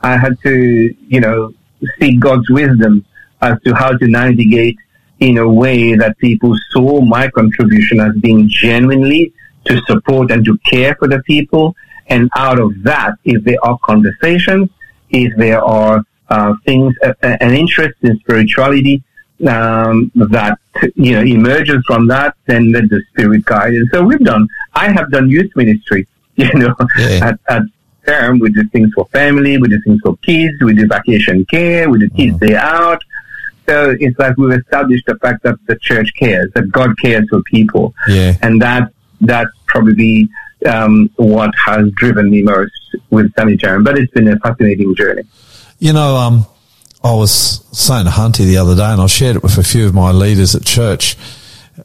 G: I had to, you know, seek God's wisdom as to how to navigate in a way that people saw my contribution as being genuinely to support and to care for the people. And out of that, if there are conversations, if there are uh, things, uh, an interest in spirituality um, that you know emerges from that, then let the spirit guide. And so we've done. I have done youth ministry. You know,
B: Yeah.
G: at, at term we do things for family, we do things for kids, we do vacation care, we do kids day out. So it's like we've established the fact that the church cares, that God cares for people,
B: Yeah.
G: and that that's probably um, what has driven me most with sanitarium. But it's been a fascinating journey.
B: You know, um, I was saying to Hunty the other day, and I shared it with a few of my leaders at church.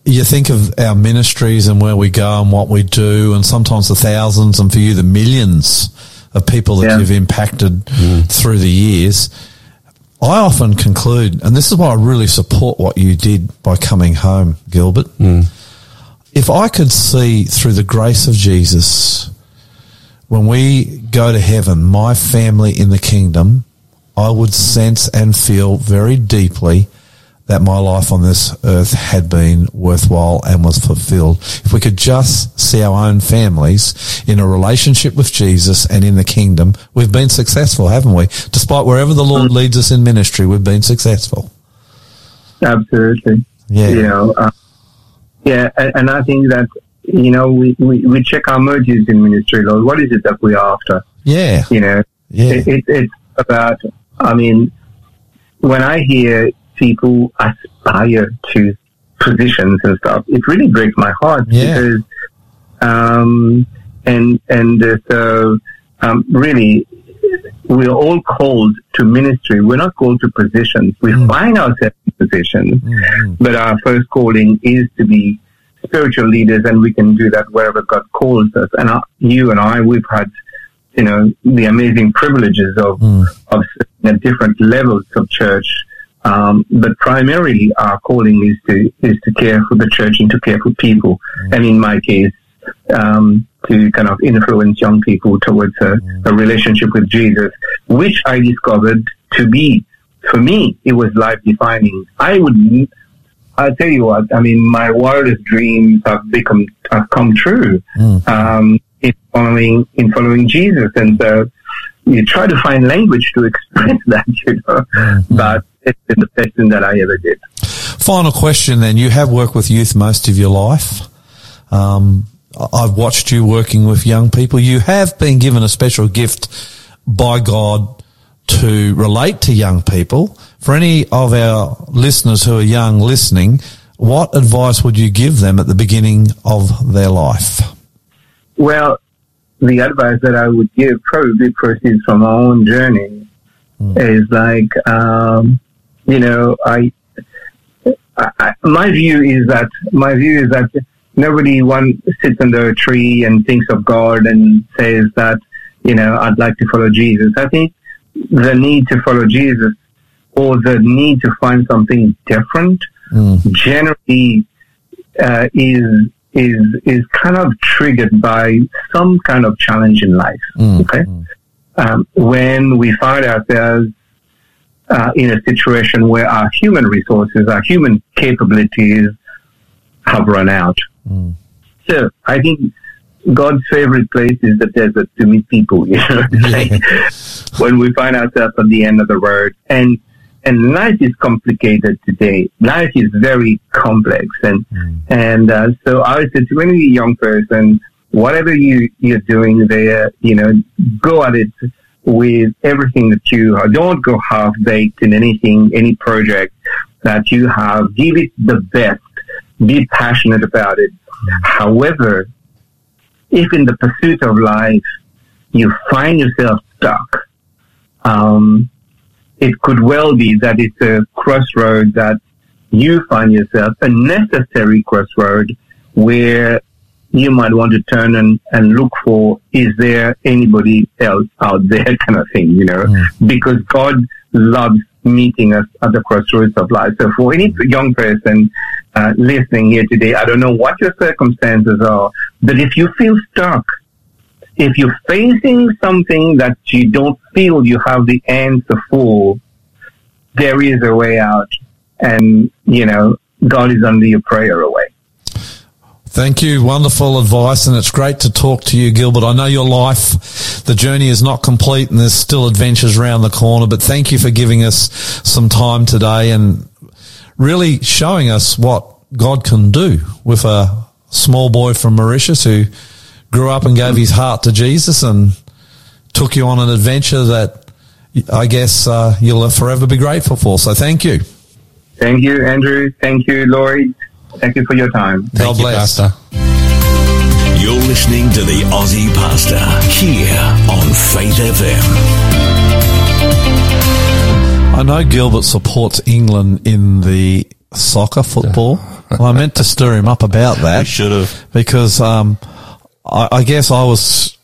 B: You think of our ministries and where we go and what we do, and sometimes the thousands, and for you, the millions of people that
G: Yeah.
B: you've impacted mm. through the years. I often conclude, and this is why I really support what you did by coming home, Gilbert. Mm. If I could see through the grace of Jesus, when we go to heaven, my family in the kingdom, I would sense and feel very deeply that my life on this earth had been worthwhile and was fulfilled. If we could just see our own families in a relationship with Jesus and in the kingdom, we've been successful, haven't we? Despite wherever the Lord leads us in ministry, we've been successful.
G: Absolutely.
B: Yeah.
G: You know, uh, yeah, and, I think that you know we, we, we check our motives in ministry, Lord. What is it that we're after?
B: Yeah.
G: You know,
B: Yeah.
G: it, it, it's about. I mean, when I hear people aspire to positions and stuff, it really breaks my heart
B: Yeah.
G: because, um, and and uh, so um, really, we're all called to ministry. We're not called to positions. We find ourselves in positions, but our first calling is to be spiritual leaders, and we can do that wherever God calls us. And you and I, we've had, you know, the amazing privileges of of at different levels of church. Um, but primarily, our calling is to is to care for the church and to care for people. And in my case, um, to kind of influence young people towards a, a relationship with Jesus, which I discovered to be, for me, it was life defining. I would, I'll tell you what, I mean, my wildest dreams have become, have come true, um, in following, in following Jesus. And so you try to find language to express that, you know, but it's been the best thing that I ever did.
B: Final question then. You have worked with youth most of your life. Um, I've watched you working with young people. You have been given a special gift by God to relate to young people. For any of our listeners who are young listening, what advice would you give them at the beginning of their life?
G: Well, the advice that I would give probably proceeds from our own journey. Is like, um, you know, I I, my view is that my view is that nobody one sits under a tree and thinks of God and says that you know I'd like to follow Jesus. I think the need to follow Jesus or the need to find something different generally uh, is is is kind of triggered by some kind of challenge in life. Okay, um, when we find ourselves uh, in a situation where our human resources, our human capabilities have run out. So I think God's favorite place is the desert to meet people. You know, like when we find ourselves at the end of the road, and and life is complicated today. Life is very complex, and and uh, so I would say to any young person, whatever you you're doing there, you know, go at it with everything that you have. Don't go half baked in anything, any project that you have. Give it the best. Be passionate about it. However, if in the pursuit of life you find yourself stuck, um, it could well be that it's a crossroad that you find yourself, a necessary crossroad where you might want to turn and, and look for, is there anybody else out there kind of thing, you know, because God loves meeting us at the crossroads of life. So for any young person uh, listening here today, I don't know what your circumstances are, but if you feel stuck, if you're facing something that you don't feel you have the answer for, there is a way out. And, you know, God is under your prayer away.
B: Thank you. Wonderful advice. And it's great to talk to you, Gilbert. I know your life, the journey is not complete and there's still adventures around the corner, but thank you for giving us some time today and really showing us what God can do with a small boy from Mauritius who grew up and gave his heart to Jesus and took you on an adventure that I guess uh, you'll forever be grateful for. So thank you.
G: Thank you, Andrew. Thank you, Lloyd. Thank you for your time.
B: God
C: Thank you,
B: bless.
C: Pastor.
H: You're listening to the Aussie Pastor here on Faith FM.
B: I know Gilbert supports England in the soccer football. well, I meant to stir him up about
C: We
B: that
C: should have.
B: because um, I, I guess I was.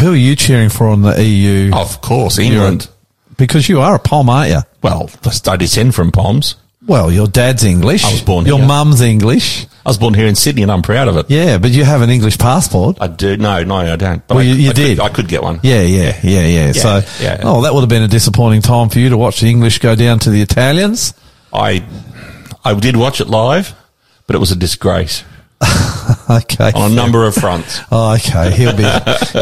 B: Who are you cheering for in the EU?
C: Of course,
B: You're
C: England.
B: because you are a Pom, aren't you?
C: Well, I descend from Poms.
B: Well, your dad's English.
C: I was born
B: Your
C: here.
B: mum's English.
C: I was born here in Sydney and I'm proud of it.
B: Yeah, but you have an English passport.
C: I do. No, no, I don't. But
B: Well,
C: I,
B: you- you
C: I
B: did.
C: Could, I could get one.
B: Yeah, yeah, yeah, yeah. So,
C: yeah.
B: oh, that would have been a disappointing time for you to watch the English go down to the Italians.
C: I, I did watch it live, but it was a disgrace
B: Okay.
C: on a number of fronts.
B: Oh, okay. He'll be,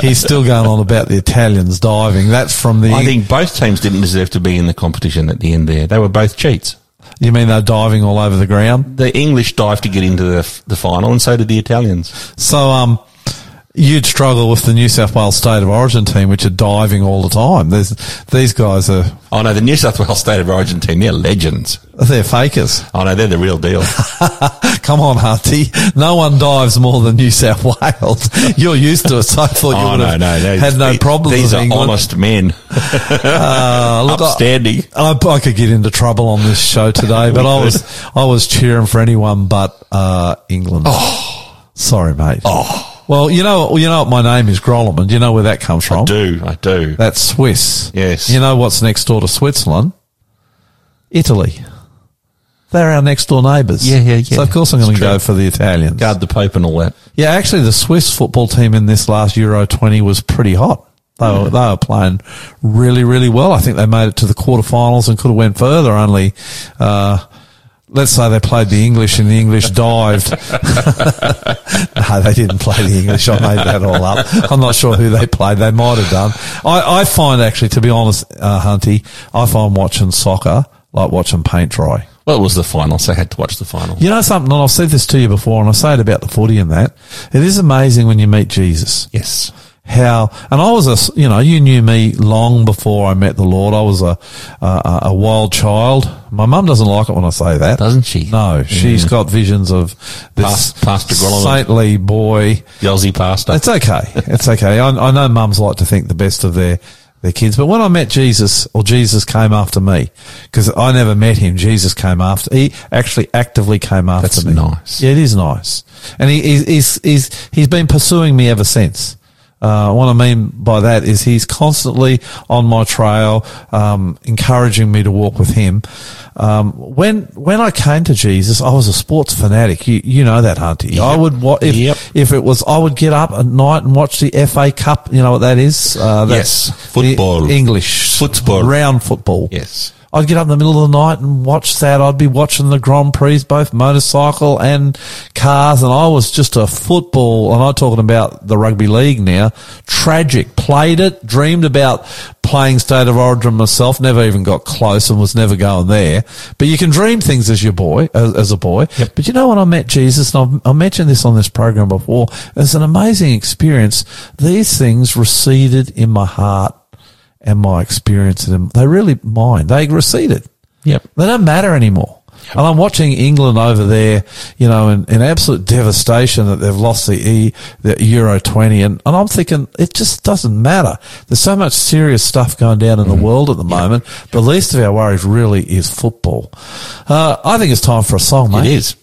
B: he's still going on about the Italians diving. That's from the,
C: I think both teams didn't deserve to be in the competition at the end there. They were both cheats.
B: you mean they're diving all over the ground?
C: The English dived to get into the, the final and so did the Italians.
B: So, um, you'd struggle with the New South Wales State of Origin team, which are diving all the time. There's, these guys are,
C: Oh no, the New South Wales State of Origin team, they're legends.
B: they're fakers.
C: Oh no, they're the real deal.
B: Come on, Hunty. No one dives more than New South Wales. You're used to it, so I thought you
C: oh
B: would
C: no,
B: have
C: no, no.
B: had no
C: These-
B: problems
C: These are
B: England.
C: honest men.
B: Uh, look, I- I, I could get into trouble on this show today, but I was I was cheering for anyone but uh, England. Oh, sorry, mate. Oh, well, you know, you know what my name is Grolimund. Do you know where that comes from?
C: do, I do.
B: That's Swiss.
C: Yes.
B: You know what's next door to Switzerland? Italy. They're our next door neighbours.
C: Yeah, yeah, yeah.
B: So of course I'm going to go for the Italians.
C: Guard the Pope and all that.
B: Yeah, actually, the Swiss football team in this last Euro 20 was pretty hot. They were, they were playing really, really well. I think they made it to the quarterfinals and could have went further. Only, uh, let's say they played the English and the English dived. no, they didn't play the English. I made that all up. I'm not sure who they played. They might have done. I, I find actually, to be honest, uh, Hunty, I find watching soccer like watching paint dry.
C: Well, it was the final, so I had to watch the final.
B: You know something, and I've said this to you before, and I say it about the footy and that. It is amazing when you meet Jesus.
C: Yes.
B: How, and I was a, you know, you knew me long before I met the Lord. I was a, a, a wild child. My mum doesn't like it when I say that.
C: Doesn't she?
B: No, she's mm. got visions of this
C: Pas- Pastor Grolimund.
B: saintly boy.
C: The Aussie pastor.
B: It's okay. It's okay. I, I know mums like to think the best of their their kids. But when I met Jesus, or Jesus came after me, because I never met him, Jesus came after. He actually actively came after
C: That's
B: me.
C: nice.
B: Yeah, it is nice, and he, he's he's he's he's been pursuing me ever since. Uh, what I mean by that is he's constantly on my trail, um, encouraging me to walk with him. Um, when when I came to Jesus, I was a sports fanatic. You you know that, Hunty. I would wa- if
C: Yep.
B: if it was I would get up at night and watch the FA Cup. You know what that is? Uh, that's
C: Yes, football.
B: English
C: Football.
B: round football.
C: Yes.
B: I'd get up in the middle of the night and watch that. I'd be watching the Grand Prix, both motorcycle and cars, and I was just a football, and I'm talking about the rugby league now. Tragic. Played it, dreamed about playing State of Origin myself, never even got close and was never going there. But you can dream things as your boy, as, as a boy. But you know when I met Jesus, and I've, I mentioned this on this program before, it's an amazing experience. These things receded in my heart and my experience in them, they really mine. They receded.
C: Yep.
B: They don't matter anymore. And I'm watching England over there, you know, in, in absolute devastation that they've lost the E, the Euro 20. And, and I'm thinking it just doesn't matter. There's so much serious stuff going down in
C: Mm-hmm.
B: the world at the moment. The least of our worries really is football. Uh, I think it's time for a song, mate.
C: It is.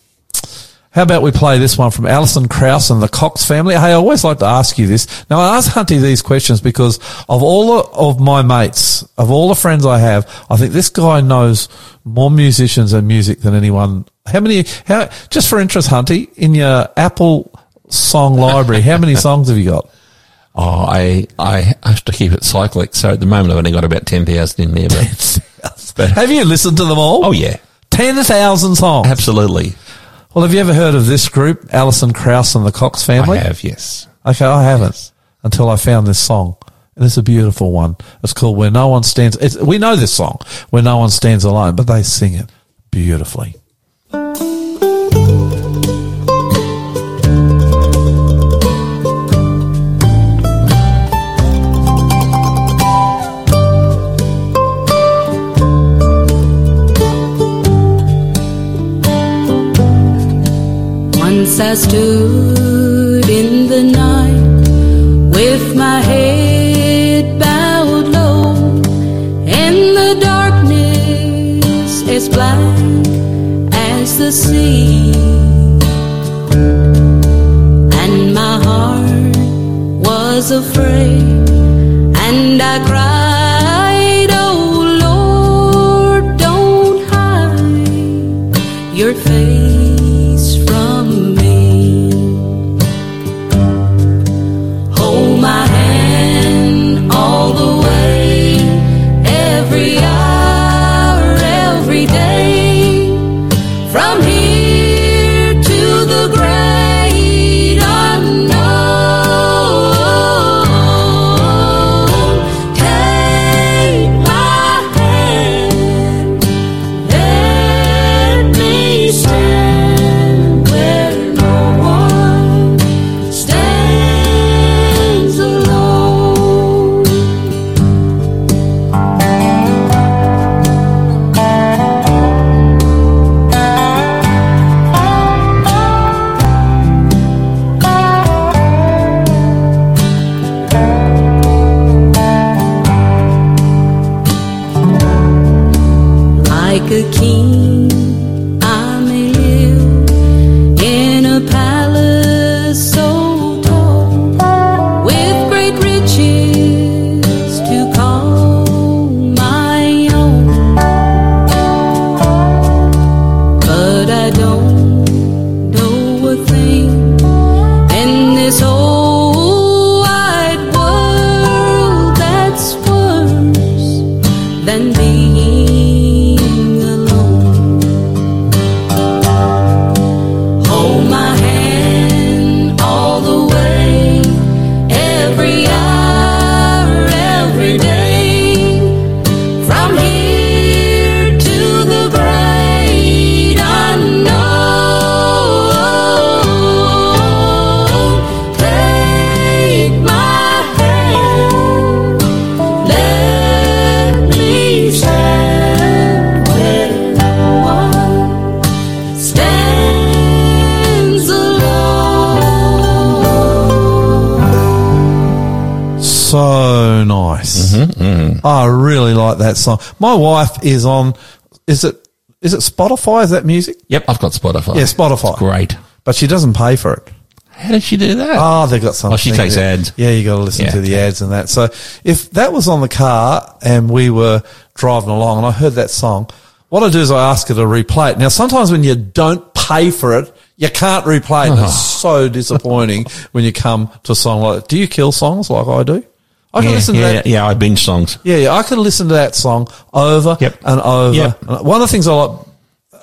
B: How about we play this one from Alison Krauss and the Cox family? Hey, I always like to ask you this. Now, I ask Hunty these questions because of all of my mates, of all the friends I have, I think this guy knows more musicians and music than anyone. How many, how, just for interest, Hunty, in your Apple song library, how many songs have you got?
C: Oh, I, I have to keep it cyclic. So at the moment I've only got about 10,000 in there, but, but
B: Have you listened to them all?
C: oh yeah,
B: 10,000 songs.
C: absolutely.
B: Well, have you ever heard of this group, Alison Krauss and the Cox family?
C: I have, yes.
B: Okay, I haven't until I found this song. And it's a beautiful one. It's called Where No One Stands. It's, we know this song, Where No One Stands Alone, but they sing it beautifully.
I: I stood in the night with my head bowed low, and the darkness as black as the sea, and my heart was afraid,
B: that song. My wife is on. Is it is it Spotify? Is that music?
C: Yep, I've got Spotify.
B: Yeah, Spotify.
C: It's great.
B: But she doesn't pay for it.
C: How did she do that?
B: Oh, they've got something.
C: Oh, she takes ads.
B: Yeah, you got to listen
C: Yeah,
B: to the ads and that. So if that was on the car and we were driving along and I heard that song, what I do is I ask her to replay it. Now, sometimes when you don't pay for it, you can't replay it. And It's oh. so disappointing when you come to a song like that. Do you kill songs like I do? I can
C: yeah,
B: listen to
C: yeah,
B: that.
C: yeah, I binge songs.
B: Yeah, yeah, I could listen to that song over
C: Yep.
B: and over.
C: Yep.
B: One of the things I like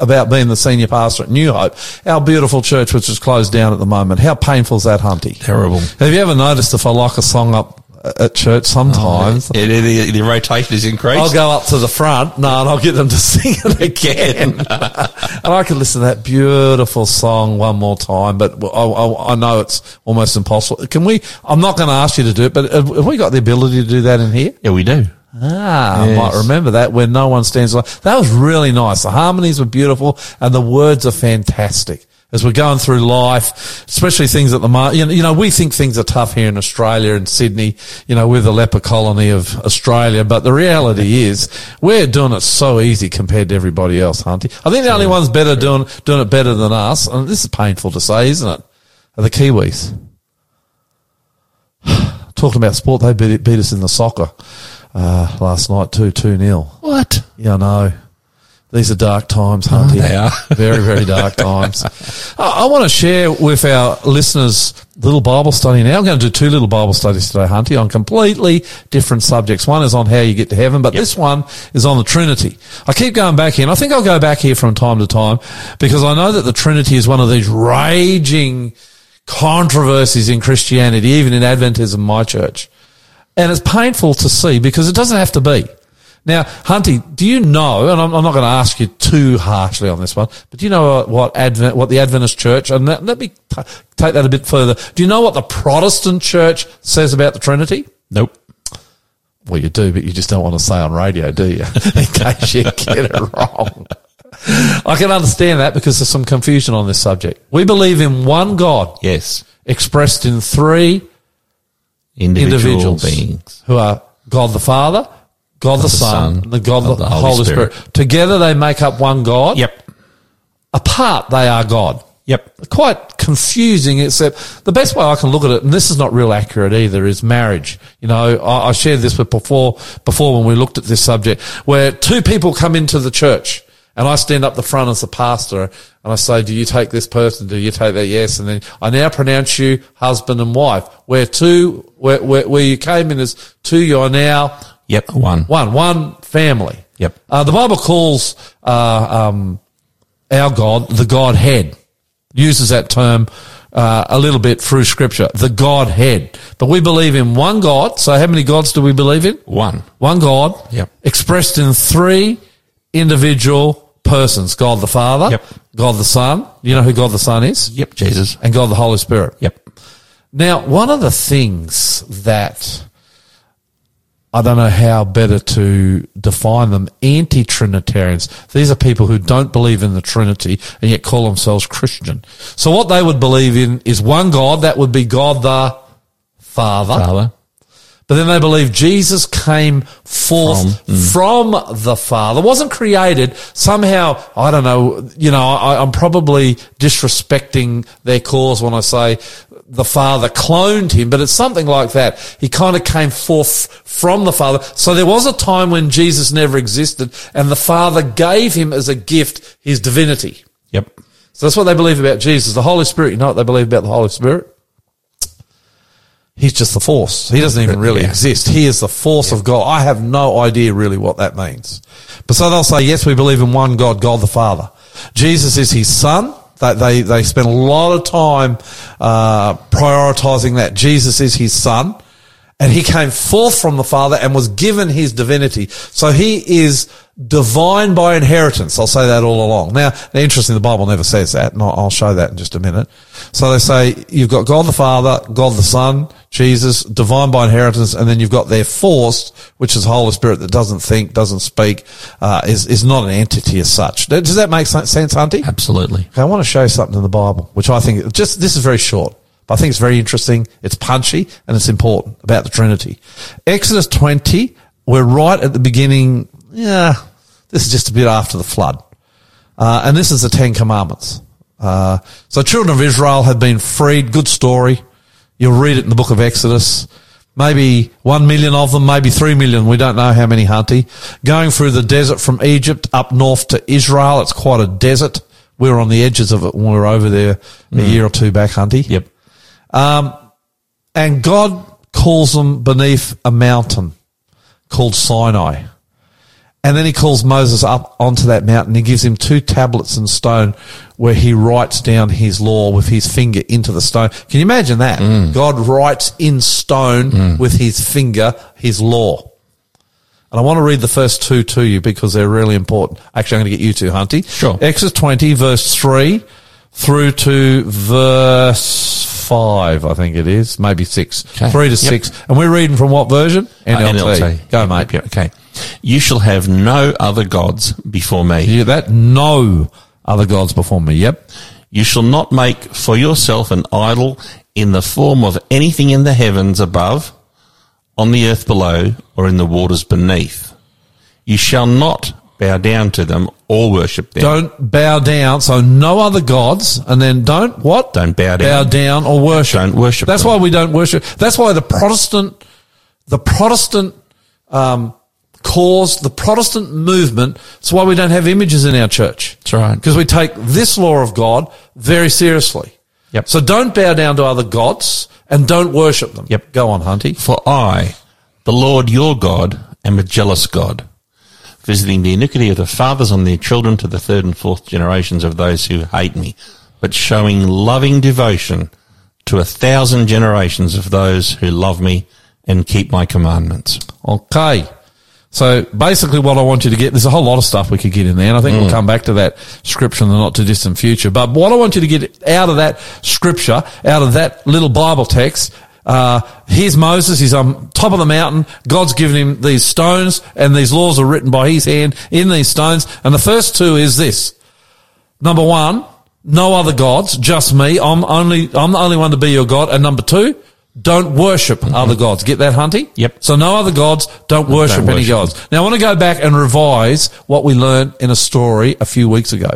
B: about being the senior pastor at New Hope, our beautiful church, which is closed down at the moment, how painful is that, Hunty?
C: Terrible.
B: Have you ever noticed if I like a song up at church sometimes?
C: Yeah, the, the, rotation is increased.
B: I'll go up to the front, no, and I'll get them to sing it again. and I can listen to that beautiful song one more time, but I, I, I know it's almost impossible. Can we, I'm not going to ask you to do it, but have have we got the ability to do that in here?
C: yeah, we do.
B: Ah, I might remember that when no one stands alone. That was really nice. The harmonies were beautiful and the words are fantastic. As we're going through life, especially things at the moment, you know, you know, we think things are tough here in Australia and Sydney, you know, we're the leper colony of Australia, but the reality is we're doing it so easy compared to everybody else, Hunty. I think the only ones better doing, doing it better than us, and this is painful to say, isn't it? Are the Kiwis. Talking about sport, they beat, beat us in the soccer uh, last night too, two 0
C: What?
B: Yeah, I know. These are dark times, Hunty.
C: they are.
B: very, very dark times. I, I want to share with our listeners a little Bible study now. I'm going to do two little Bible studies today, Hunty, on completely different subjects. One is on how you get to heaven, but this one is on the Trinity. I keep going back here, and I think I'll go back here from time to time because I know that the Trinity is one of these raging controversies in Christianity, even in Adventism, my church. And it's painful to see because it doesn't have to be. Now, Hunty, do you know, and I'm, I'm not going to ask you too harshly on this one, but do you know what Advent, what the Adventist church, and let, let me t- take that a bit further. Do you know what the Protestant church says about the Trinity?
C: Nope.
B: Well, you do, but you just don't want to say on radio, do you? In case you get it wrong. I can understand that because there's some confusion on this subject. We believe in one God
C: Yes.
B: expressed in three
C: Individual
B: individuals
C: beings.
B: who are God the Father, God, the,
C: the
B: Son,
C: Son,
B: and the God
C: of
B: the,
C: the
B: Holy,
C: Holy
B: Spirit.
C: Spirit.
B: Together they make up one God.
C: Yep.
B: Apart they are God.
C: Yep.
B: Quite confusing, except the best way I can look at it, and this is not real accurate either, is marriage. You know, I, I shared this with before, before when we looked at this subject, where two people come into the church. And I stand up the front as the pastor and I say, do you take this person? Do you take that? Yes. And then I now pronounce you husband and wife. Where two, where, where, where you came in as two, you are now
C: Yep. One.
B: one, one family.
C: Yep.
B: Uh, the Bible calls uh, um, our God the Godhead. Uses that term uh, a little bit through Scripture, the Godhead. But we believe in one God. So how many gods do we believe in?
C: One.
B: One God.
C: Yep.
B: Expressed in three individual persons: God the Father,
C: Yep.
B: God the Son. You know who God the Son is,
C: Yep. Jesus.
B: and God the Holy Spirit.
C: Yep.
B: Now, one of the things that I don't know how better to define them, anti-Trinitarians. These are people who don't believe in the Trinity and yet call themselves Christian. So what they would believe in is one God, that would be God the Father.
C: Father.
B: But then they believe Jesus came forth from, mm. the Father, wasn't created somehow. I don't know. You know, I, I'm probably disrespecting their cause when I say the Father cloned him, but it's something like that. He kind of came forth from the Father. So there was a time when Jesus never existed, and the Father gave him as a gift his divinity.
C: Yep.
B: So that's what they believe about Jesus. The Holy Spirit, you know what they believe about the Holy Spirit? He's just the force. He doesn't even really
C: Yeah.
B: exist. He is the force of God. I have no idea really what that means. But so they'll say, yes, we believe in one God, God the Father. Jesus is his son. They, they, they spend a lot of time, uh, prioritizing that. Jesus is his son. And he came forth from the Father and was given his divinity. So he is divine by inheritance. I'll say that all along. Now, interesting, the Bible never says that, and I'll show that in just a minute. So they say you've got God the Father, God the Son, Jesus, divine by inheritance, and then you've got their force, which is Holy Spirit that doesn't think, doesn't speak, uh, is, is not an entity as such. Does that make sense, Hunty?
C: Absolutely.
B: Okay, I want to show you something in the Bible, which I think just this is very short. But I think it's very interesting. It's punchy and it's important about the Trinity. Exodus 20, we're right at the beginning. Yeah, this is just a bit after the flood. Uh, and this is the Ten Commandments. Uh, so children of Israel have been freed. Good story. You'll read it in the book of Exodus. Maybe one million of them, maybe three million. We don't know how many, Hunty. Going through the desert from Egypt up north to Israel. It's quite a desert. We were on the edges of it when we were over there a mm. year or two back, Hunty.
C: Yep.
B: Um, and God calls them beneath a mountain called Sinai. And then he calls Moses up onto that mountain. He gives him two tablets in stone where he writes down his law with his finger into the stone. Can you imagine that? Mm. God writes in stone mm. with his finger his law. And I want to read the first two to you because they're really important. Actually, I'm going to get you to, Hunty.
C: Sure.
B: Exodus 20, verse 3 through to verse 5, I think it is. Maybe 6.
C: Okay.
B: 3 to
C: Yep.
B: 6. And we're reading from what version?
C: Uh,
B: NLT. Go,
C: Yep,
B: mate.
C: yep, okay. You shall have no other gods before me.
B: You hear that? No other gods before me. Yep.
C: You shall not make for yourself an idol in the form of anything in the heavens above, on the earth below, or in the waters beneath. You shall not bow down to them or worship them.
B: Don't bow down. So no other gods. And then don't what?
C: Don't bow down.
B: Bow
C: down.
B: or worship.
C: Don't worship
B: That's
C: them.
B: why we don't worship. That's why the Protestant, the Protestant, um, cause, the Protestant movement, it's why we don't have images in our church.
C: That's right.
B: Because we take this law of God very seriously.
C: Yep.
B: So don't bow down to other gods and don't worship them.
C: Yep.
B: Go on, Hunty.
C: For I, the Lord your God, am a jealous God, visiting the iniquity of the fathers on their children to the third and fourth generations of those who hate me, but showing loving devotion to a thousand generations of those who love me and keep my commandments.
B: Okay. So basically what I want you to get, there's a whole lot of stuff we could get in there, and I think we'll mm. come back to that scripture in the not too distant future. But what I want you to get out of that scripture, out of that little Bible text, uh, here's Moses, he's on top of the mountain, God's given him these stones, and these laws are written by his hand in these stones, and the first two is this. Number one, no other gods, just me. I'm only, I'm the only one to be your God. And number two, don't worship other gods. Get that, Hunty?
C: Yep.
B: So no other gods, don't worship any
C: worship.
B: gods. Now I want to go back and revise what we learned in a story a few weeks ago.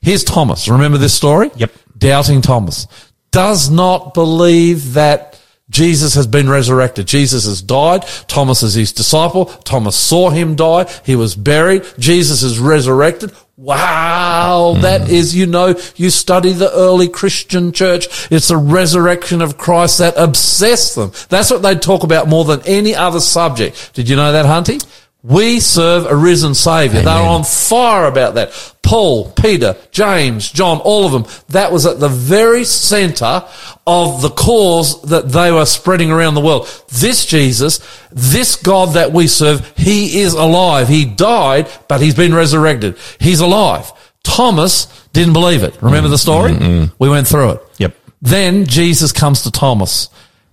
B: Here's Thomas. Remember this story?
C: Yep.
B: Doubting Thomas. Does not believe that Jesus has been resurrected. Jesus has died. Thomas is his disciple. Thomas saw him die. He was buried. Jesus is resurrected. Wow. Hmm. That is, you know, you study the early Christian church. It's the resurrection of Christ that obsessed them. That's what they talk about more than any other subject. Did you know that, Hunty? We serve a risen savior. They're on fire about that. Paul, Peter, James, John, all of them. That was at the very center of the cause that they were spreading around the world. This Jesus, this God that we serve, he is alive. He died, but he's been resurrected. He's alive. Thomas didn't believe it. Remember the mm, story? Mm, mm. We went through it.
C: Yep.
B: Then Jesus comes to Thomas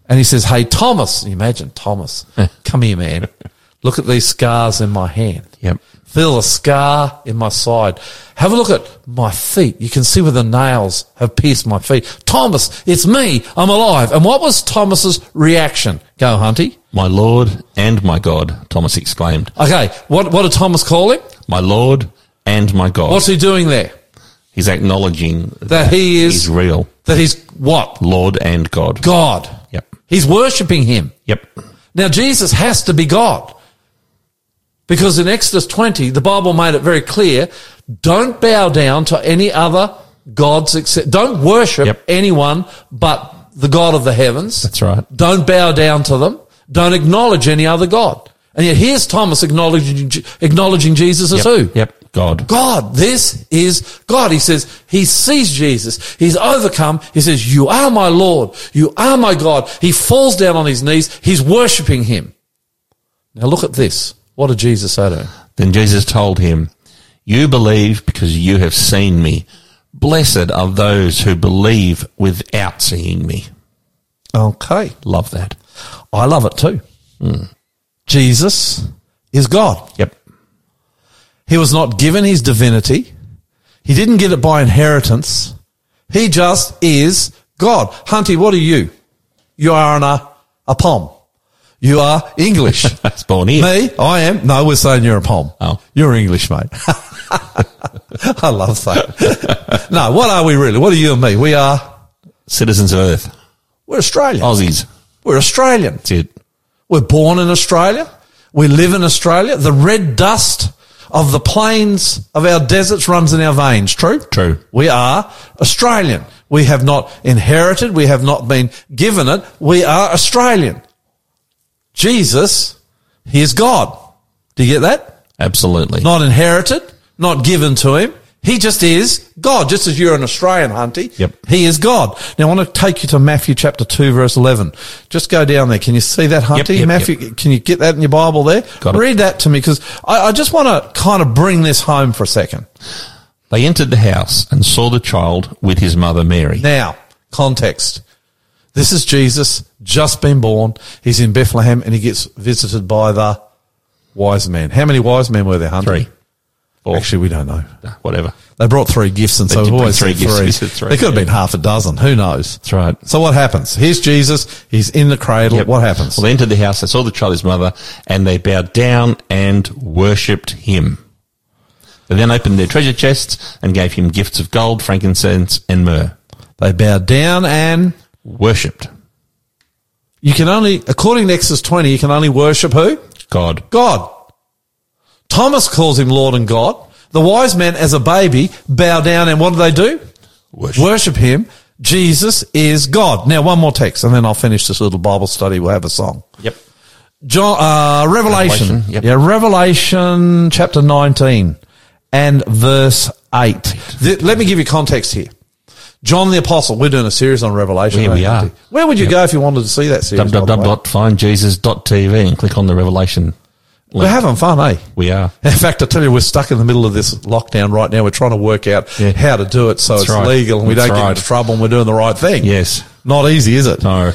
B: and he says, Hey, Thomas, you imagine Thomas, come here, man. Look at these scars in my hand.
C: Yep.
B: Feel a scar in my side. Have a look at my feet. You can see where the nails have pierced my feet. Thomas, it's me. I'm alive. And what was Thomas's reaction? Go, Hunty.
C: My Lord and my God, Thomas exclaimed.
B: Okay. What, what did Thomas call him?
C: My Lord and my God.
B: What's he doing there?
C: He's acknowledging
B: That he is-
C: he's real.
B: That he's what?
C: Lord and God.
B: God.
C: Yep.
B: He's worshipping him.
C: Yep.
B: Now, Jesus has to be God. Because in Exodus 20, the Bible made it very clear, don't bow down to any other gods except, don't worship
C: Yep.
B: anyone but the God of the heavens.
C: That's right.
B: Don't bow down to them. Don't acknowledge any other God. And yet here's Thomas acknowledging, acknowledging Jesus as
C: Yep.
B: who?
C: Yep. God.
B: God. This is God. He says, he sees Jesus. He's overcome. He says, you are my Lord. You are my God. He falls down on his knees. He's worshiping him. Now look at this. What did Jesus say to him?
C: Then Jesus told him, You believe because you have seen me. Blessed are those who believe without seeing me.
B: Okay.
C: Love that.
B: I love it too. Hmm. Jesus is God.
C: Yep.
B: He was not given his divinity. He didn't get it by inheritance. He just is God. Hunty, what are you? You are an, uh, a, a pom. You are English.
C: That's born here.
B: Me? I am. No, we're saying you're a pom.
C: Oh.
B: You're English, mate. I love that. no, what are we really? What are you and me? We are,
C: Citizens of Earth.
B: we're Australian.
C: Aussies.
B: We're Australian.
C: That's it.
B: We're born in Australia. We live in Australia. The red dust of the plains of our deserts runs in our veins. True?
C: True.
B: We are Australian. We have not inherited. We have not been given it. We are Australian. Jesus, he is God. Do you get that?
C: Absolutely.
B: Not inherited, not given to him. He just is God, just as you're an Australian, Hunty.
C: Yep.
B: He is God. Now I want to take you to Matthew chapter 2 verse 11. Just go down there. Can you see that, Hunty?
C: yep,
B: Matthew, can you get that in your Bible there?
C: Got it.
B: Read that to me because I, I just want to kind of bring this home for a second.
C: They entered the house and saw the child with his mother Mary.
B: Now, context. This is Jesus, just been born. He's in Bethlehem and he gets visited by the wise men. How many wise men were there, Hunter?
C: Three. Four.
B: Actually, we don't know.
C: Whatever.
B: They brought three gifts and
C: They
B: so we've always
C: three gifts.
B: three.
C: Three,
B: There could have
C: yeah.
B: been half a dozen. Who knows?
C: That's right.
B: So what happens? Here's Jesus. He's in the cradle.
C: Yep.
B: What happens?
C: Well, they entered the house, they saw the child, his mother, and they bowed down and worshipped him. They then opened their treasure chests and gave him gifts of gold, frankincense, and myrrh.
B: They bowed down and
C: Worshipped
B: you can only, according to Exodus 20, you can only worship who?
C: God.
B: God. Thomas calls him Lord and God. The wise men, as a baby, bow down and what do they do?
C: Worship.
B: Worship him. Jesus is God. Now, one more text and then I'll finish this little Bible study. We'll have a song.
C: Yep.
B: John, uh, Revelation.
C: Revelation, yep.
B: Yeah, Revelation chapter 19 and verse 8. Th- let me give you context here. Lord the Apostle, we're doing a series on Revelation.
C: Yeah, we
B: aren't. Where would you go if you wanted to see that series? by the way?
C: www.findjesus.tv and click on the Revelation.
B: We're having fun, eh?
C: We are.
B: In fact, I tell you, we're stuck in the middle of this lockdown right now. We're trying to work out
C: Yeah.
B: how to do it so
C: That's
B: it's
C: right.
B: legal and we
C: That's
B: don't get
C: right.
B: into trouble and we're doing the right thing.
C: Yes.
B: Not easy, is it?
C: No.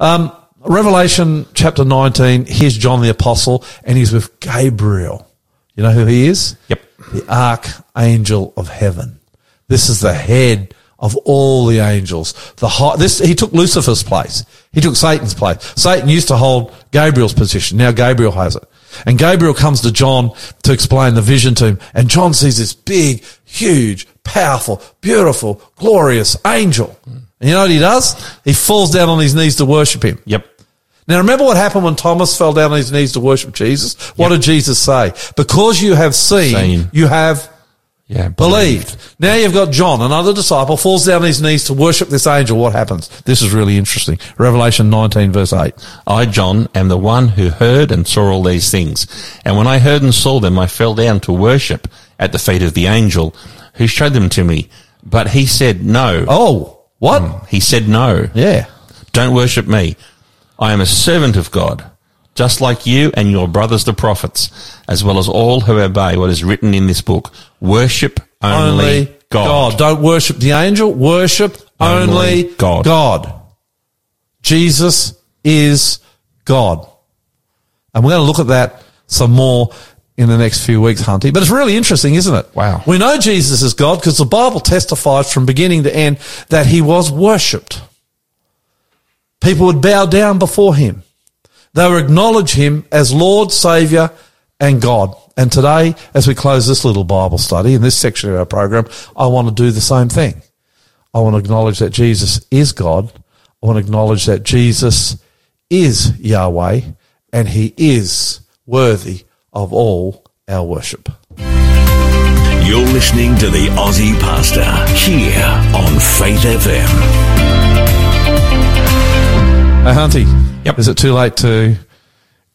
B: Um, Revelation chapter 19, here's John the Apostle and he's with Gabriel. You know who he is?
C: Yep.
B: The archangel of heaven. This is the head of all the angels. The high, this, he took Lucifer's place. He took Satan's place. Satan used to hold Gabriel's position. Now Gabriel has it. And Gabriel comes to John to explain the vision to him. And John sees this big, huge, powerful, beautiful, glorious angel. And you know what he does? He falls down on his knees to worship him.
C: Yep.
B: Now remember what happened when Thomas fell down on his knees to worship Jesus? What did Jesus say? Because you have seen,
C: Seen.
B: you have
C: Yeah.
B: believed. Now you've got John, another disciple, falls down on his knees to worship this angel. What happens? This is really interesting. Revelation 19 verse 8.
C: I, John, am the one who heard and saw all these things. And when I heard and saw them, I fell down to worship at the feet of the angel who showed them to me. But he said, no.
B: Oh, what? Hmm.
C: He said, no.
B: Yeah.
C: Don't worship me. I am a servant of God, just like you and your brothers the prophets, as well as all who obey what is written in this book. Worship only, God.
B: Don't worship the angel. Worship only,
C: Only God.
B: God. Jesus is God. And we're going to look at that some more in the next few weeks, Hunty. But it's really interesting, isn't it?
C: Wow.
B: We know Jesus is God because the Bible testifies from beginning to end that he was worshipped. People would bow down before him. They will acknowledge him as Lord, Savior, and God. And today, as we close this little Bible study in this section of our program, I want to do the same thing. I want to acknowledge that Jesus is God. I want to acknowledge that Jesus is Yahweh and he is worthy of all our worship.
H: You're listening to the Aussie Pastor here on Faith FM.
B: Hey, Hunty.
C: Yep.
B: Is it too late to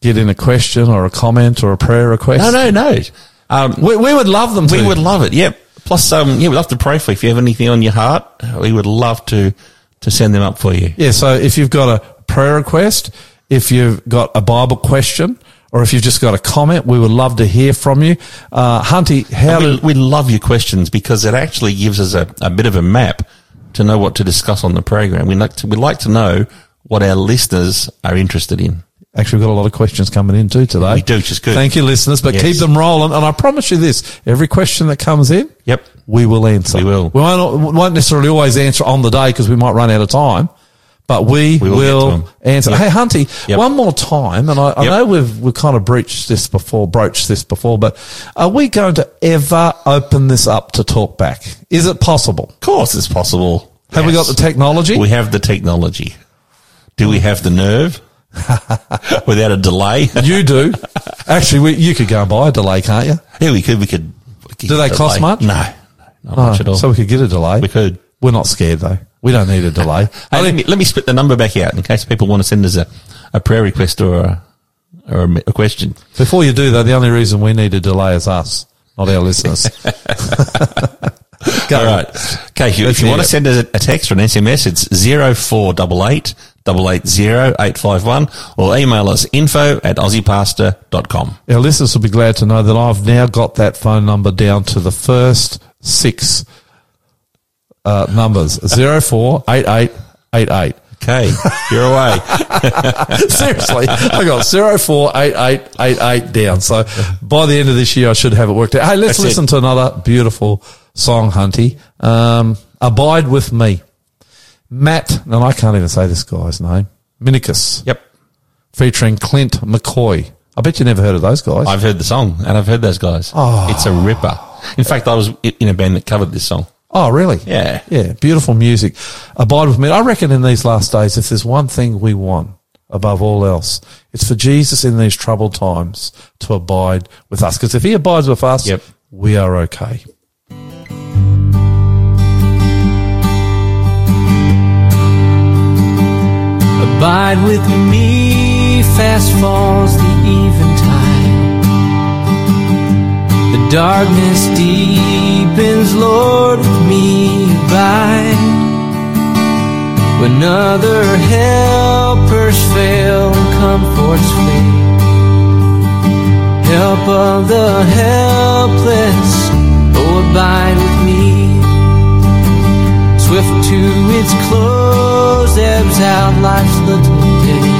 B: get in a question or a comment or a prayer request?
C: No, no, no. Um,
B: We, we would love them to.
C: we would love it. Yep. Plus, um, yeah, we'd love to pray for you. If you have anything on your heart, we would love to, to send them up for you.
B: Yeah, so if you've got a prayer request, if you've got a Bible question, or if you've just got a comment, we would love to hear from you. Uh, Hunty, how
C: we,
B: did,
C: we love your questions because it actually gives us a, a bit of a map to know what to discuss on the program. We like to, we like to know what our listeners are interested in.
B: Actually, we've got a lot of questions coming in too today.
C: We do, which is good.
B: Thank you, listeners. But
C: Yes.
B: keep them rolling. And I promise you this: every question that comes in,
C: Yep.
B: we will answer.
C: We will.
B: We won't, we won't necessarily always answer on the day because we might run out of time. But we,
C: We will
B: will,
C: get to 'em.
B: answer.
C: Yep.
B: Hey, Hunty,
C: Yep.
B: one more time, and I, I
C: Yep.
B: know we've we've kind of breached this before, broached this before, but are we going to ever open this up to talk back? Is it possible?
C: Of course, it's possible.
B: Have we got the technology?
C: We have the technology. Do we have the nerve? Without a delay?
B: you do. Actually, we, you could go and buy a delay, can't you?
C: Yeah, we could. We could. we could
B: Do they cost much?
C: No, no, not
B: No,
C: much at all.
B: So we could get a delay.
C: We could.
B: We're not scared though. We don't need a delay.
C: Hey, let, me, let me split the number back out in case people want to send us a, a prayer request or a, or a, a question.
B: Before you do though, the only reason we need a delay is us, not our listeners. Go.
C: All right. Okay, if you, if you want to send us a, a text or an SMS, it's 0488 880 or email us info at aussiepastor.com.
B: Our listeners will be glad to know that I've now got that phone number down to the first six uh, numbers: zero four eight eight eight eight.
C: Okay, you're away.
B: Seriously, I got zero four eight eight eight eight down. So by the end of this year, I should have it worked out. Hey, let's
C: That's it.
B: listen to another beautiful song, Hunty. Um, Abide with me, Matt, and I can't even say this guy's name. Minicus,
C: Yep.
B: featuring Clint McCoy. I bet you never heard of those guys.
C: I've heard the song and I've heard those guys.
B: Oh.
C: It's a ripper. In fact, I was in a band that covered this song.
B: Oh, really?
C: Yeah.
B: Yeah. Beautiful music. Abide with me. I reckon in these last days, if there's one thing we want above all else, it's for Jesus in these troubled times to abide with us. Because if he abides with us,
C: Yep.
B: we are okay.
J: Abide with me, fast falls the eventide. The darkness deepens, Lord, with me abide. When other helpers fail and comforts flee, help of the helpless, oh, abide. Swift to its close, ebbs out life's little day.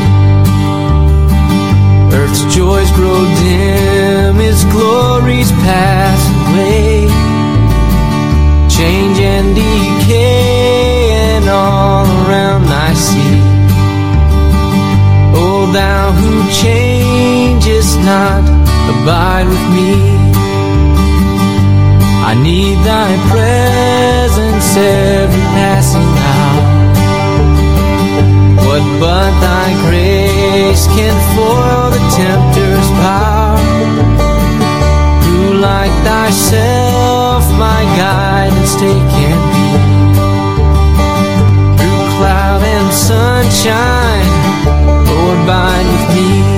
J: Earth's joys grow dim, its glories pass away. Change and decay, and all around I see. O thou who changest not, abide with me. I need thy presence every passing hour. What but thy grace can foil the tempter's power? Who like thyself my guidance take can be? Through cloud and sunshine, oh abide with me.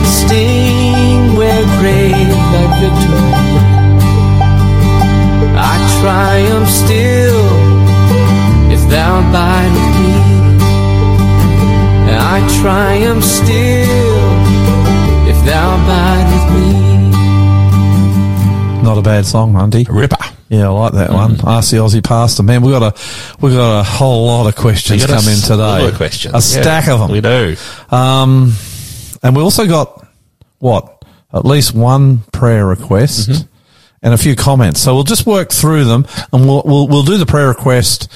J: Its sting, where grave thy victory. I triumph still if thou abide with me. I triumph still if thou abide with me.
B: Not a bad song, Hunty.
C: Ripper.
B: Yeah, I like that one. Ask the Aussie Pastor. Man, we got a we got a whole lot of questions
C: You got a
B: come in today.
C: lot of questions.
B: A stack
C: Yeah,
B: of them.
C: We do.
B: Um, and we also got what at least one prayer request
C: Mm-hmm.
B: and a few comments. So we'll just work through them, and we'll we'll, we'll do the prayer request.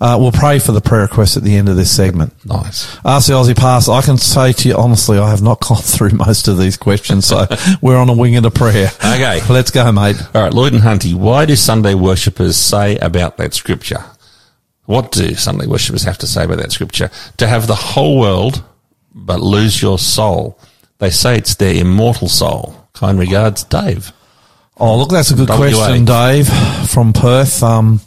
B: Uh, we'll pray for the prayer request at the end of this segment.
C: Nice.
B: Ask the Aussie Pass. I can say to you honestly, I have not gone through most of these questions, so we're on a wing and a prayer.
C: Okay.
B: let's go, mate.
C: All right, Lloyd and Hunty, why do Sunday worshippers say about that scripture? What do Sunday worshippers have to say about that scripture? To have the whole world but lose your soul. They say it's their immortal soul Kind regards, Dave.
B: Oh, look, that's a good
C: WA.
B: question, Dave, from Perth. Um,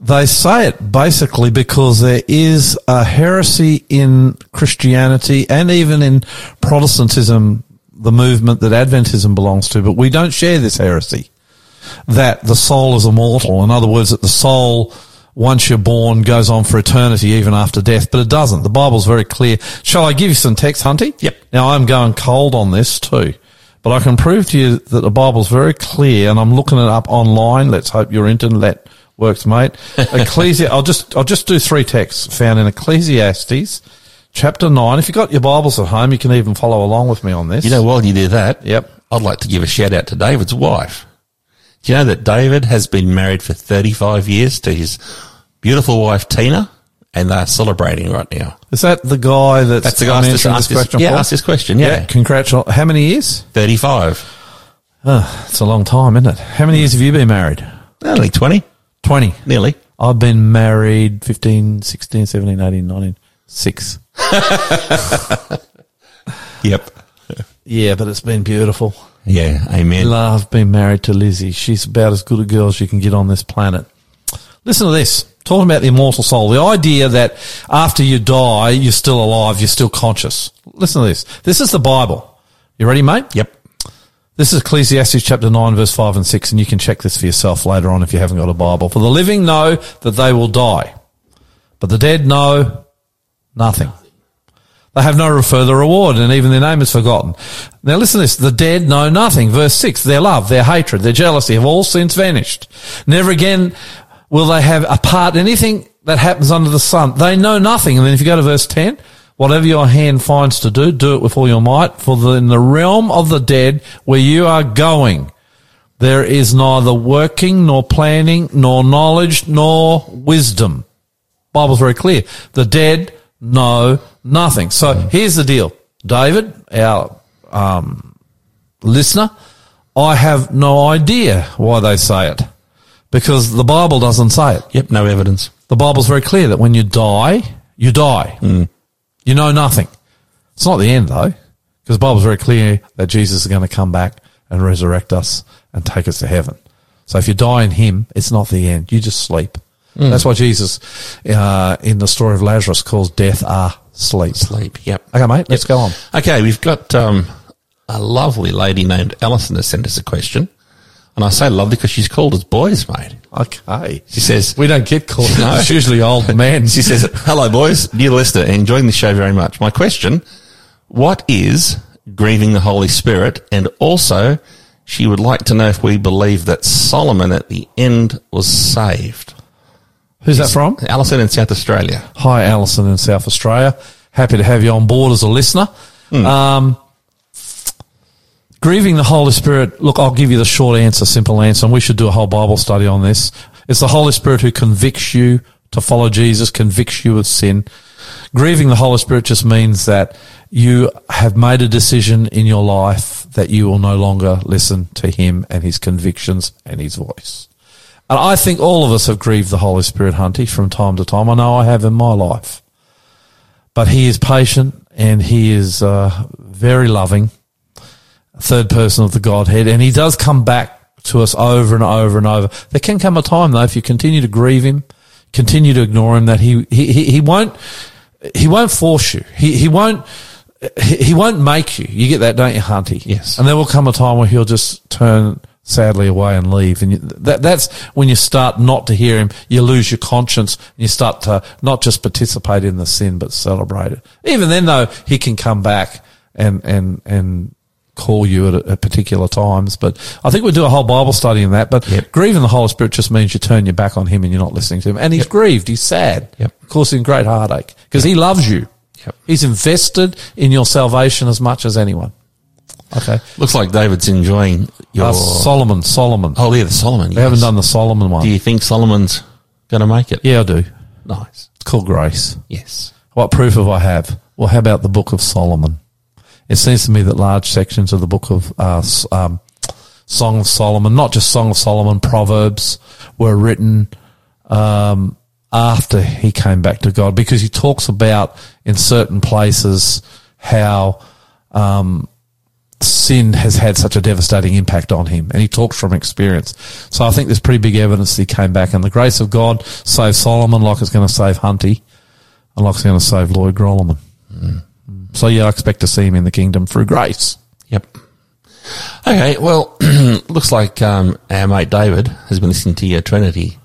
B: they say it basically because there is a heresy in Christianity and even in Protestantism, the movement that Adventism belongs to, but we don't share this heresy that the soul is immortal. In other words, that the soul, once you're born, goes on for eternity even after death, but it doesn't. The Bible's very clear. Shall I give you some text, Hunty?
C: Yep.
B: Now I'm going cold on this too, but I can prove to you that the Bible's very clear and I'm looking it up online. Let's hope your internet works, mate. Ecclesi- I'll just, I'll just do three texts found in Ecclesiastes chapter nine. If you've got your Bibles at home, you can even follow along with me on this.
C: You know, while you do that,
B: Yep.
C: I'd like to give a shout out to David's wife. Do you know that David has been married for 35 years to his beautiful wife, Tina, and they're celebrating right now?
B: Is that the guy that's,
C: That's the guy who's asked
B: this
C: this,
B: question
C: yeah, asked this question, yeah.
B: Congratulations. How many years?
C: 35.
B: Ah, it's a long time, isn't it? How many years have you been married?
C: Only 20,
B: 20.
C: nearly.
B: I've been married 15, 16, 17, 18, 19, six.
C: Yep.
B: Yeah, but it's been beautiful.
C: Yeah, amen.
B: I've been married to Lizzie. She's about as good a girl as you can get on this planet. Listen to this. Talking about the immortal soul. The idea that after you die, you're still alive, you're still conscious. Listen to this. This is the Bible. You ready, mate?
C: Yep.
B: This is Ecclesiastes chapter 9, verse 5 and 6, and you can check this for yourself later on if you haven't got a Bible. For the living know that they will die, but the dead know nothing. They have no further reward, and even their name is forgotten. Now listen to this. The dead know nothing. Verse 6. Their love, their hatred, their jealousy have all since vanished. Never again will they have a part in anything that happens under the sun. They know nothing. And then if you go to verse 10, whatever your hand finds to do, do it with all your might. For in the realm of the dead where you are going, there is neither working, nor planning, nor knowledge, nor wisdom. Bible's very clear. The dead know nothing. So here's the deal. David, our um, listener, I have no idea why they say it because the Bible doesn't say it.
C: Yep, no evidence.
B: The Bible's very clear that when you die, you die. You know nothing. It's not the end though, because the Bible's very clear that Jesus is going to come back and resurrect us and take us to heaven. So if you die in Him, it's not the end. You just sleep. That's why Jesus, uh, in the story of Lazarus, calls death a sleep.
C: Sleep. Yep.
B: Okay, mate, let's go on.
C: Okay, we've got um, a lovely lady named Alison has sent us a question. And I say lovely because she's called us boys, mate.
B: Okay.
C: She says,
B: We don't get called.
C: No.
B: It's usually old men.
C: She says, hello boys, dear listener, enjoying the show very much. My question, what is grieving the Holy Spirit? And also, she would like to know if we believe that Solomon at the end was saved.
B: Who's that from?
C: Alison in South Australia.
B: Hi, Alison in South Australia. Happy to have you on board as a listener. Um, grieving the Holy Spirit. Look, I'll give you the short answer, simple answer, and we should do a whole Bible study on this. It's the Holy Spirit who convicts you to follow Jesus, convicts you of sin. Grieving the Holy Spirit just means that you have made a decision in your life that you will no longer listen to Him and His convictions and His voice. And I think all of us have grieved the Holy Spirit, Hunty, from time to time. I know I have in my life. But He is patient and He is uh, very loving, third person of the Godhead, and He does come back to us over and over and over. There can come a time, though, if you continue to grieve Him, continue to ignore Him, that He He, he, he won't He won't force you. He He won't. He he won't make you. You get that, don't you, Hunty?
C: Yes.
B: And there will come a time where he'll just turn sadly away and leave. And you, that, that's when you start not to hear him. You lose your conscience and you start to not just participate in the sin, but celebrate it. Even then though, he can come back and, and, and call you at, at particular times. But I think we'll do a whole Bible study in that. But
C: Yep.
B: grieving the Holy Spirit just means you turn your back on him and you're not listening to him. And he's grieved. He's sad.
C: Yep.
B: Of course, in great heartache because he loves you.
C: Yep.
B: He's invested in your salvation as much as anyone. Okay.
C: Looks like David's enjoying your.
B: Uh, Solomon, Solomon.
C: oh, yeah, the Solomon.
B: We haven't done the Solomon one.
C: Do you think Solomon's going to make it?
B: Yeah, I do.
C: Nice.
B: It's called Grace.
C: Yes.
B: What proof have I have? Well, how about the book of Solomon? It seems to me that large sections of the book of uh, um, Song of Solomon, not just Song of Solomon, Proverbs, were written um, after he came back to God because he talks about in certain places how um, sin has had such a devastating impact on him, and he talks from experience. So I think there's pretty big evidence that he came back, and the grace of God saved Solomon, like it's going to save Hunty, and like it's going to save Lloyd Grolimund. So yeah, I expect to see him in the kingdom through grace.
C: Yep. Okay, well, looks like um, our mate David has been listening to your Trinity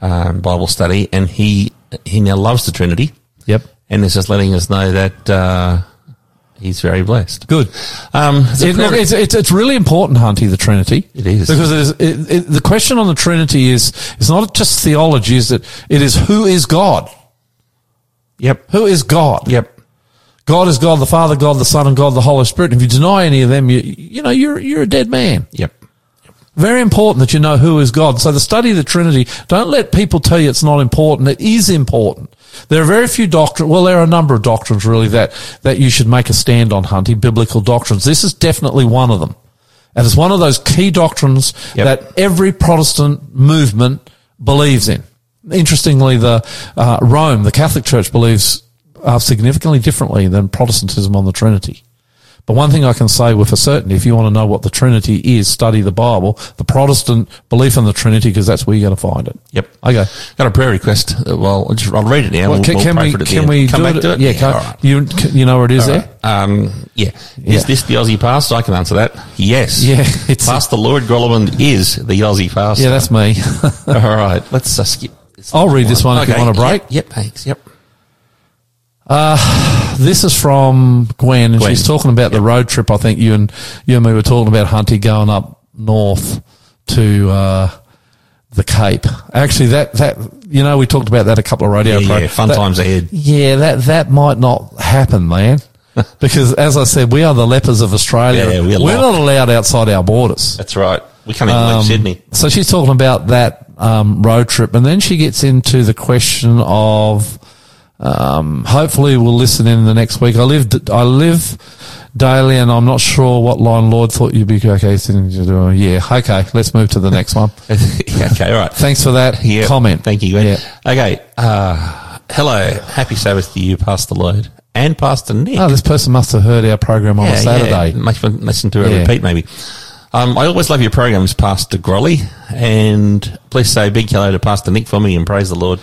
C: um, Bible study, and he he now loves the Trinity,
B: Yep.
C: and is just letting us know that uh, he's very blessed.
B: Good.
C: Um, there's
B: It, look, it's, it's, it's really important, Hunty, the Trinity.
C: It is.
B: Because it is, it, it, the question on the Trinity is, it's not just theology, is that it is who is God?
C: yep,
B: Who is God?
C: yep,
B: God is God, the Father, God, the Son, and God, the Holy Spirit. And if you deny any of them, you, you know, you're, you're a dead man.
C: yep.
B: Very important that you know who is God. So the study of the Trinity, don't let people tell you it's not important. It is important. There are very few doctrines, well, there are a number of doctrines really that, that you should make a stand on, Hunty, biblical doctrines. This is definitely one of them. And it's one of those key doctrines
C: Yep.
B: that every Protestant movement believes in. Interestingly, the uh, Rome, the Catholic Church, believes uh, significantly differently than Protestantism on the Trinity. But one thing I can say with a certainty, if you want to know what the Trinity is, study the Bible, the Protestant belief in the Trinity, because that's where you're going to find it.
C: Yep.
B: Okay.
C: Got a prayer request. Uh, Well, I'll, just, I'll read it now.
B: Well,
C: we'll,
B: can,
C: we'll
B: can we
C: for it at the
B: can we
C: come
B: do
C: back
B: it?
C: to it?
B: Yeah,
C: all right.
B: you you know where it is
C: All
B: there?
C: right. Um, yeah.
B: Yeah.
C: Is this the Aussie pastor? I can answer that. Yes.
B: Yeah, it's-
C: Pastor Lloyd Grolimund is the Aussie pastor.
B: Yeah, that's me.
C: all right. Let's uh, skip.
B: I'll read this one if you want a break.
C: Yep, yep, thanks. Yep.
B: This is from Gwen, and
C: Gwen.
B: she's talking about the road trip. I think you and you and me were talking about Hunty going up north to uh, the Cape. Actually, that that you know we talked about that a couple of radio.
C: Yeah,
B: pro-
C: yeah, fun
B: that-
C: times ahead.
B: Yeah, that that might not happen, man. because as I said, we are the lepers of Australia.
C: Yeah, we're
B: we're not allowed outside our borders.
C: That's right. We can't even
B: Um,
C: leave Sydney.
B: So she's talking about that um, road trip, and then she gets into the question of. Um, hopefully, we'll listen in the next week. I live, I live daily, and I'm not sure what line Lord thought you'd be okay. Yeah, okay. Let's move to the next one.
C: Okay, all right.
B: Thanks for that
C: Yeah,
B: comment.
C: Thank you.
B: Yeah.
C: Okay. Uh, hello. Happy Sabbath to you, Pastor Lloyd and Pastor Nick.
B: Oh, this person must have heard our program on a Saturday.
C: Yeah. Must have listened to a
B: Yeah.
C: repeat, maybe. Um, I always love your programs, Pastor Grolly, and please say a big hello to Pastor Nick for me and praise the Lord.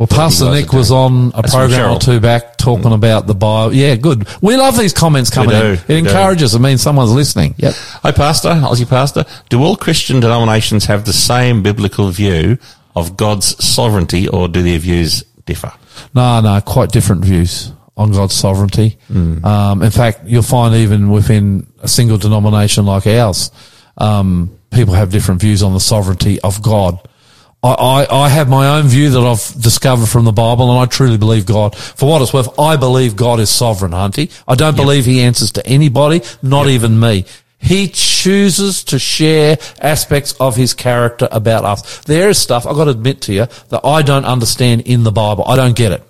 B: Well, Pastor Nick was on a
C: That's
B: program or two back talking about the Bible. Yeah, good. We love these comments coming
C: do,
B: in.
C: we
B: It
C: do.
B: encourages. It means someone's listening. Yep.
C: Hi, Pastor, Aussie Pastor. Do all Christian denominations have the same biblical view of God's sovereignty, or do their views differ?
B: No, no, quite different views on God's sovereignty.
C: Hmm.
B: Um, in fact, you'll find even within a single denomination like ours, um, people have different views on the sovereignty of God. I, I, I have my own view that I've discovered from the Bible, and I truly believe God. For what it's worth, I believe God is sovereign, Hunty. I don't believe He answers to anybody, not even me. He chooses to share aspects of his character about us. There is stuff, I've got to admit to you, that I don't understand in the Bible. I don't get it.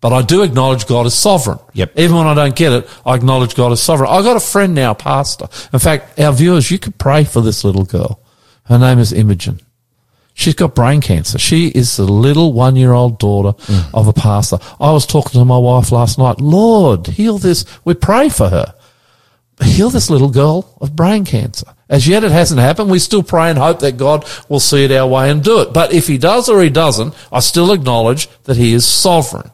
B: But I do acknowledge God is sovereign.
C: Yep.
B: Even when I don't get it, I acknowledge God is sovereign. I've got a friend now, pastor. In fact, our viewers, you could pray for this little girl. Her name is Imogen. She's got brain cancer. She is the little one year old daughter mm. of a pastor. I was talking to my wife last night. Lord, heal this. We pray for her. Heal this little girl of brain cancer. As yet it hasn't happened. We still pray and hope that God will see it our way and do it. But if he does or he doesn't, I still acknowledge that he is sovereign.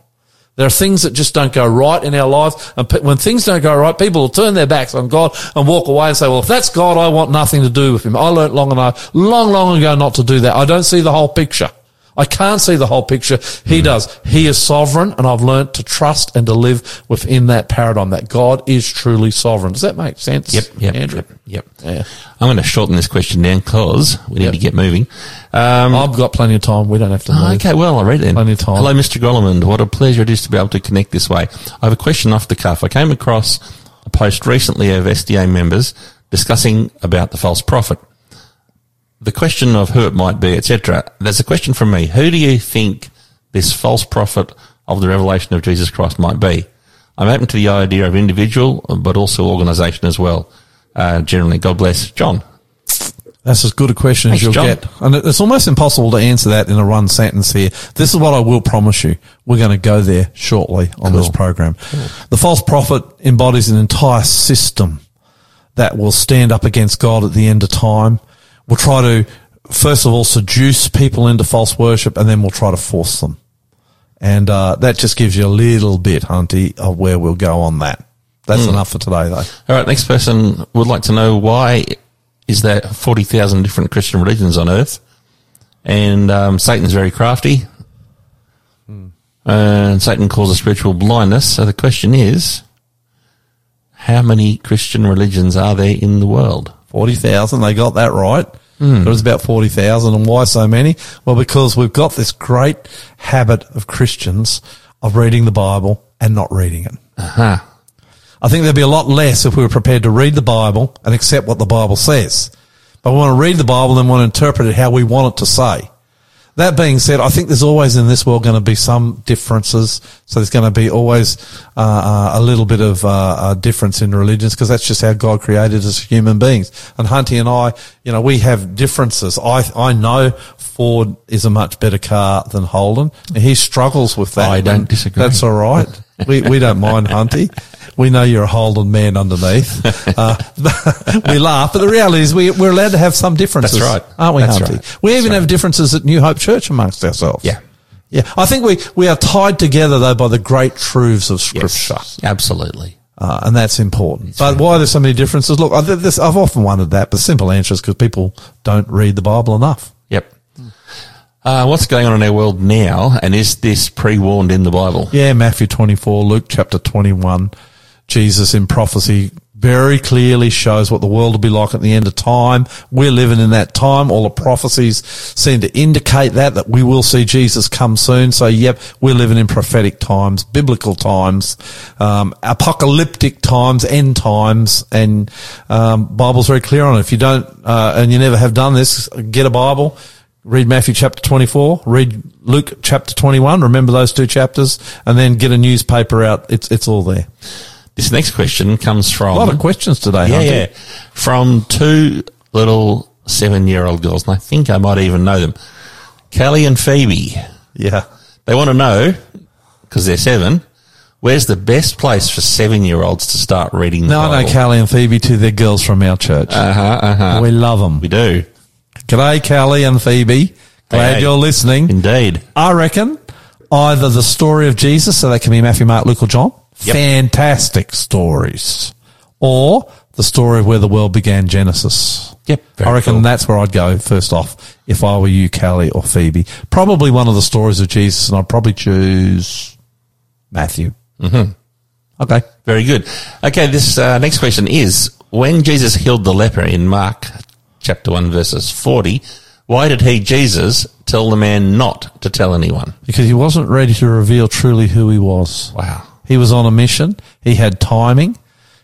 B: There are things that just don't go right in our life. And when things don't go right, people will turn their backs on God and walk away and say, well, if that's God, I want nothing to do with him. I learnt long enough, long, long ago not to do that. I don't see the whole picture. I can't see the whole picture. He does. He is sovereign and I've learnt to trust and to live within that paradigm that God is truly sovereign. Does that make sense?
C: Yep, yep,
B: Andrew.
C: yep, yep.
B: Yeah.
C: I'm going to shorten this question down because we need
B: Yep.
C: to get moving. Um,
B: I've got plenty of time. We don't have to
C: Oh,
B: move.
C: okay, well, I'll read it then.
B: Plenty of time.
C: Hello, Mr. Grolimund. What a pleasure it is to be able to connect this way. I have a question off the cuff. I came across a post recently of SDA members discussing about the false prophet. The question of who it might be, etc. There's a question from me. Who do you think this false prophet of the revelation of Jesus Christ might be? I'm open to the idea of individual, but also organisation as well. Uh, generally, God bless. John.
B: That's as good a question as you'll
C: John.
B: get. And it's almost impossible to answer that in a one sentence here. This is what I will promise you. We're going to go there shortly on this program. The false prophet embodies an entire system that will stand up against God at the end of time. We'll try to, first of all, seduce people into false worship and then we'll try to force them. And, uh, that just gives you a little bit, Hunty, of where we'll go on that. That's enough for today though.
C: All right, next person would like to know why is there 40,000 different Christian religions on earth? And um, Satan's very crafty. And Satan causes spiritual blindness. So the question is, how many Christian religions are there in the world?
B: 40,000. They got that right.
C: Hmm.
B: It was about 40,000. And why so many? Well, because we've got this great habit of Christians of reading the Bible and not reading it.
C: Aha.
B: I think there'd be a lot less if we were prepared to read the Bible and accept what the Bible says. But we want to read the Bible and want to interpret it how we want it to say. That being said, I think there's always in this world going to be some differences. So there's going to be always uh, uh, a little bit of uh, uh, difference in religions because that's just how God created us human beings. And Hunty and I, you know, we have differences. I I know Ford is a much better car than Holden, and he struggles with that.
C: I don't disagree.
B: That's all right. We we don't mind Hunty. We know you're a Holden man underneath. Uh, we laugh, but the reality is we, we're allowed to have some differences.
C: That's right.
B: Aren't we,
C: That's
B: Hunty?
C: right.
B: We even
C: right.
B: have differences at New Hope Church amongst ourselves.
C: Yeah.
B: Yeah. I think we, we are tied together though by the great truths of scripture.
C: Absolutely.
B: Uh, and that's important. but why there's so many differences? Look, I, I've often wondered that, but the simple answer is because people don't read the Bible enough.
C: Uh, what's going on in our world now, and is this pre-warned in the Bible?
B: Yeah, Matthew 24, Luke chapter 21. Jesus in prophecy very clearly shows what the world will be like at the end of time. We're living in that time. All the prophecies seem to indicate that, that we will see Jesus come soon. So, yep, we're living in prophetic times, biblical times, um, apocalyptic times, end times, and um, Bible's very clear on it. If you don't, uh, and you never have done this, get a Bible. Read Matthew chapter 24, read Luke chapter 21, remember those two chapters, and then get a newspaper out. It's, it's all there.
C: This next question comes from
B: A lot of questions today,
C: Yeah, yeah. From two little seven-year-old girls, and I think I might even know them, Kelly and Phoebe.
B: Yeah.
C: They want to know because they're seven. Where's the best place for seven-year-olds to start reading the
B: Now I know Callie and Phoebe too. They're girls from our church.
C: Uh huh. Uh huh.
B: we love them.
C: We do
B: G'day, Callie and Phoebe. Glad
C: Hey.
B: you're listening.
C: indeed.
B: I reckon either the story of Jesus, so that can be Matthew, Mark, Luke, or John.
C: Yep.
B: Fantastic stories. Or the story of where the world began, Genesis.
C: Yep,
B: I reckon
C: cool.
B: that's where I'd go first off if I were you, Callie or Phoebe. Probably one of the stories of Jesus, and I'd probably choose Matthew. Mm-hmm. Okay.
C: Very good. Okay, this uh, next question is when Jesus healed the leper in Mark chapter 1, verses 40, why did he, Jesus, tell the man not to tell anyone?
B: Because he wasn't ready to reveal truly who he was.
C: Wow.
B: He was on a mission. He had timing.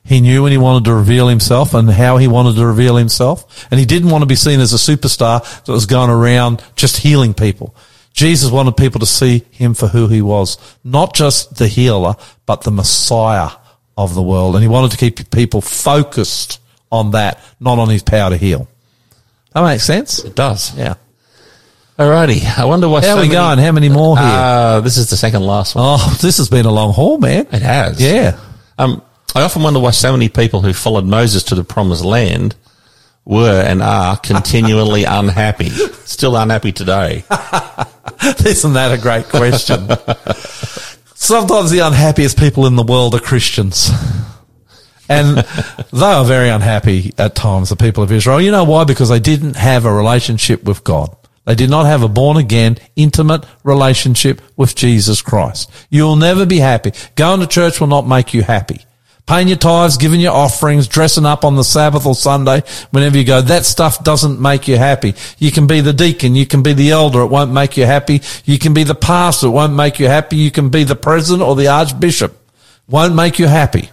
B: He knew when he wanted to reveal himself and how he wanted to reveal himself. And he didn't want to be seen as a superstar that was going around just healing people. Jesus wanted people to see him for who he was, not just the healer, but the Messiah of the world. And he wanted to keep people focused on that, not on his power to heal. That makes sense?
C: It does.
B: Yeah.
C: Alrighty. I wonder why
B: How
C: so
B: are we
C: many-
B: going? How many more here?
C: Uh, this is the second last one.
B: oh, this has been a long haul, man.
C: It has.
B: Yeah.
C: Um, I often wonder why so many people who followed Moses to the promised land were and are continually unhappy. Still unhappy today.
B: Isn't that a great question? Sometimes the unhappiest people in the world are Christians. And they are very unhappy at times, the people of Israel. You know why? Because they didn't have a relationship with God. They did not have a born again, intimate relationship with Jesus Christ. You'll never be happy. Going to church will not make you happy. Paying your tithes, giving your offerings, dressing up on the Sabbath or Sunday, whenever you go, that stuff doesn't make you happy. You can be the deacon, you can be the elder, it won't make you happy. You can be the pastor, it won't make you happy. You can be the president or the archbishop, won't make you happy.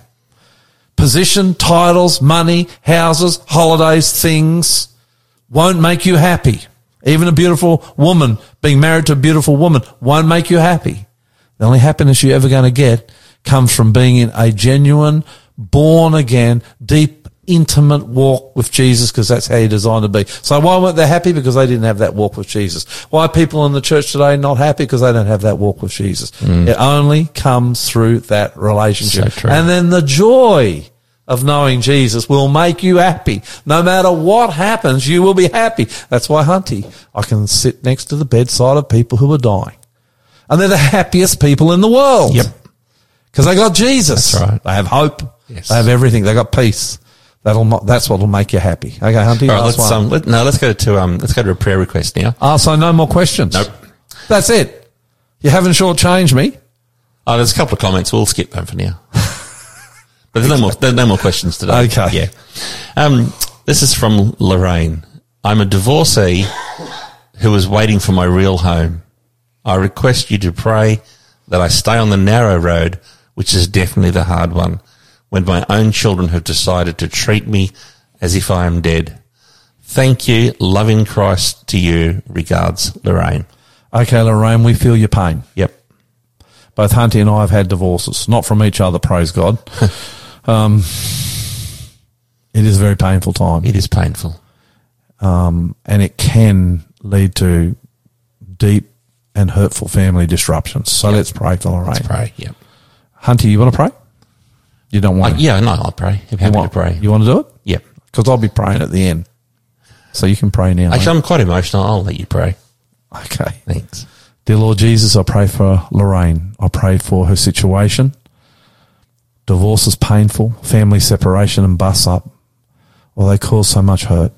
B: Position, titles, money, houses, holidays, things won't make you happy. Even a beautiful woman being married to a beautiful woman won't make you happy. The only happiness you're ever going to get comes from being in a genuine, born again, deep intimate walk with Jesus because that's how you're designed to be. So why weren't they happy? Because they didn't have that walk with Jesus. Why are people in the church today not happy? Because they don't have that walk with Jesus. Mm. It only comes through that relationship.
C: So.
B: And then the joy of knowing Jesus will make you happy. No matter what happens, you will be happy. That's why, Hunty, I can sit next to the bedside of people who are dying. And they're the happiest people in the world.
C: Yep.
B: Because they got Jesus.
C: That's right.
B: They have hope.
C: Yes.
B: They have everything. They got peace. That'll, that's what will make you happy. Okay, Hunty,
C: All right, let's
B: one.
C: um, let, no, let's go to um, let's go to a prayer request now.
B: Ah, so no more questions.
C: Nope.
B: That's it. You haven't shortchanged me.
C: Oh, there's a couple of comments. We'll skip them for now. But there's no more. There's no more questions today.
B: Okay.
C: Yeah. Um, this is from Lorraine. I'm a divorcee who is waiting for my real home. I request you to pray that I stay on the narrow road, which is definitely the hard one, when my own children have decided to treat me as if I am dead. Thank you. Loving Christ to you. Regards, Lorraine.
B: Okay, Lorraine, we feel your pain.
C: Yep.
B: Both Hunty and I have had divorces, not from each other, praise God. um, it is a very painful time.
C: It is painful.
B: um, and it can lead to deep and hurtful family disruptions. So let's pray for Lorraine.
C: Let's pray. Yep.
B: Hunter, you want to pray? You don't want
C: Uh,
B: to?
C: yeah, no, I'll pray. I'm
B: You
C: happy
B: want,
C: to pray.
B: You want to do it?
C: Yep.
B: Because I'll be praying at the end. So you can pray now.
C: Actually, I'm quite emotional. I'll let you pray.
B: okay.
C: Thanks.
B: Dear Lord Jesus, I pray for Lorraine. I pray for her situation. Divorce is painful, family separation and bus up. Well, they cause so much hurt.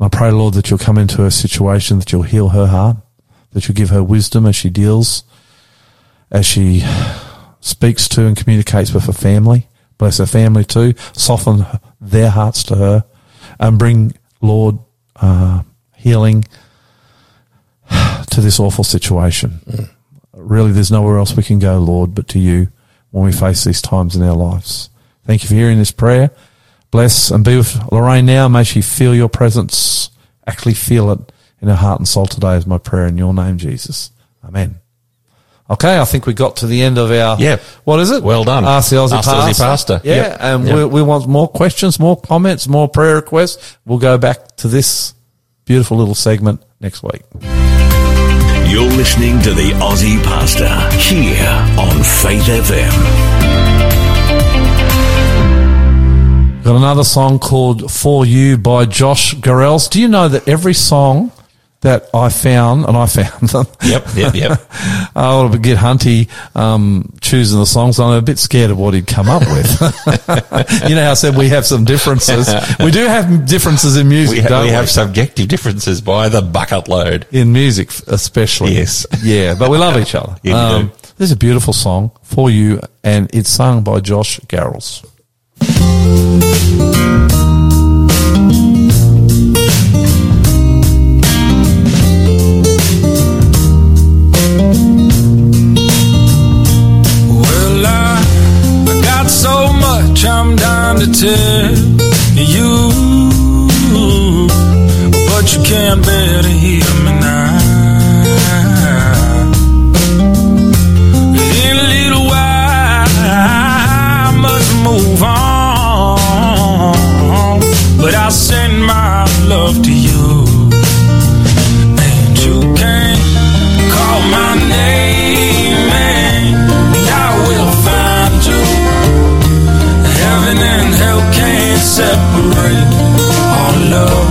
B: And I pray, Lord, that you'll come into her situation, that you'll heal her heart, that you'll give her wisdom as she deals, as she speaks to and communicates with her family. Bless her family too. Soften their hearts to her and bring, Lord, uh, healing to this awful situation. Really, there's nowhere else we can go, Lord, but to you when we face these times in our lives. Thank you for hearing this prayer. Bless and be with Lorraine now. May she feel your presence, actually feel it in her heart and soul today is my prayer in your name, Jesus. Amen. Okay, I think we got to the end of our.
C: Yeah.
B: What is it?
C: Well done.
B: Ask the Aussie
C: Ask
B: Pastor.
C: Aussie Pastor.
B: Yeah,
C: Yep.
B: and
C: Yep.
B: we, we want more questions, more comments, more prayer requests. We'll go back to this beautiful little segment next week.
A: You're listening to the Aussie Pastor here on Faith FM.
B: Got another song called For You by Josh Garrels. Do you know that every song that I found, and I found them,
C: Yep, yep, yep.
B: I to get Hunty um, choosing the songs. I'm a bit scared of what he'd come up with. you know how I said we have some differences. We do have differences in music,
C: we, ha-
B: don't
C: we
B: we?
C: have subjective differences by the bucket load.
B: in music, especially.
C: Yes.
B: Yeah, but we love each other. Um,
C: Yeah, do.
B: This is a beautiful song for you, and it's sung by Josh Garrels.
K: Much I'm dying to tell you, but you can't bear to hear me now. In a little while, I must move on, but I send my love to you. separate our
B: love.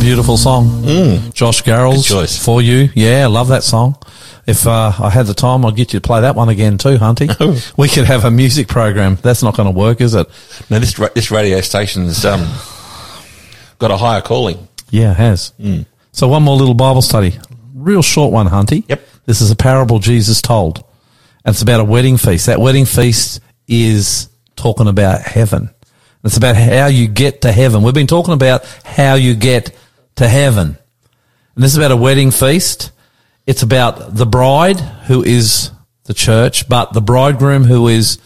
B: Beautiful song. Josh Garrels. For you. Yeah, love that song. If uh, I had the time, I'd get you to play that one again too, Hunty.
C: Oh.
B: We could have a music program. That's not going to work, is it?
C: Now this ra- this radio station's um, got a higher calling.
B: Yeah, it has. So one more little Bible study. Real short one, Hunty.
C: Yep.
B: This is a parable Jesus told. And it's about a wedding feast. That wedding feast is talking about heaven. It's about how you get to heaven. We've been talking about how you get to heaven. And this is about a wedding feast. It's about the bride who is the church, but the bridegroom who is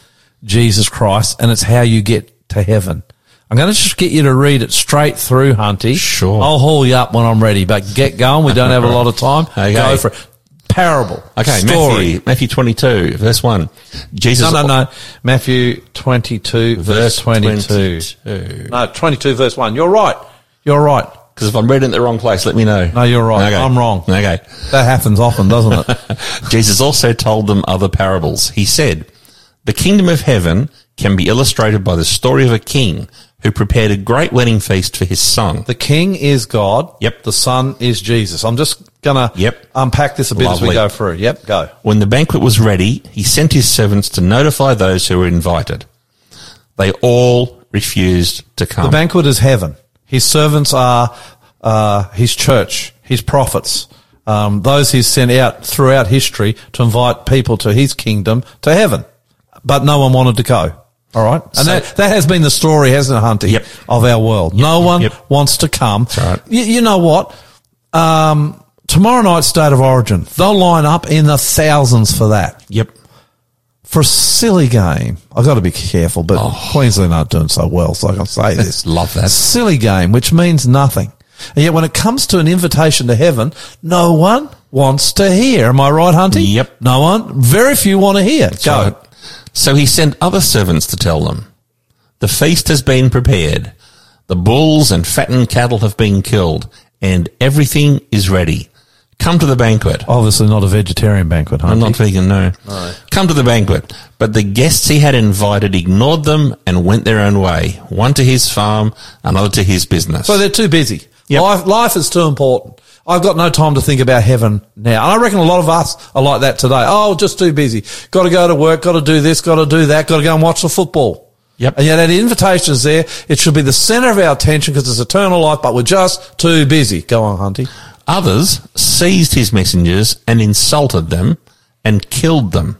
B: Jesus Christ. And it's how you get to heaven. I'm going to just get you to read it straight through, Hunty.
C: Sure.
B: I'll haul you up when I'm ready, but get going. We don't have a lot of time.
C: Okay.
B: Go for it. Parable.
C: Okay,
B: Story.
C: Matthew, Matthew 22, verse 1. Jesus.
B: No, no, no. Matthew 22, verse
C: Verse
B: 22.
C: 22.
B: No, 22, verse 1. You're right. You're right.
C: Because if I'm reading it the wrong place, let me know.
B: No, you're right.
C: Okay.
B: I'm wrong.
C: Okay.
B: That happens often, doesn't it?
C: Jesus also told them other parables. He said, The kingdom of heaven can be illustrated by the story of a king who prepared a great wedding feast for his son.
B: the king is God.
C: Yep.
B: The son is Jesus. I'm just going to
C: Yep.
B: unpack this a bit as we go through. Yep, go.
C: When the banquet was ready, he sent his servants to notify those who were invited. They all refused to come.
B: The banquet is heaven. His servants are uh, his church, his prophets, um, those he's sent out throughout history to invite people to his kingdom to heaven. But no one wanted to go. All right, and
C: So-
B: that, that has been the story, hasn't it, Hunty,
C: Yep.
B: of our world. no one
C: yep.
B: wants to come.
C: right.
B: You, you know what? Um, tomorrow night's state of origin, they'll line up in the thousands for that
C: yep.
B: For a silly game. I've got to be careful, but oh. Queensland aren't doing so well, so I can say this.
C: Oh. Love that.
B: Silly game, which means nothing. And yet when it comes to an invitation to heaven, no one wants to hear. Am I right, Hunty?
C: Yep.
B: No one, very few want to hear. Go.
C: Right. So he sent other servants to tell them, The feast has been prepared. The bulls and fattened cattle have been killed, and everything is ready. Come to the banquet.
B: Obviously not a vegetarian banquet, Hunty.
C: I'm not vegan, no. Come to the banquet. But the guests he had invited ignored them and went their own way, one to his farm, another to his business.
B: So they're too busy.
C: Yep.
B: Life, life is too important. I've got no time to think about heaven now. And I reckon a lot of us are like that today. Oh, just too busy. Got to go to work. Got to do this. Got to do that. Got to go and watch the football.
C: Yep.
B: And yet that invitation is there. It should be the center of our attention because it's eternal life, but we're just too busy. Go on, Hunty.
C: Others seized his messengers and insulted them and killed them.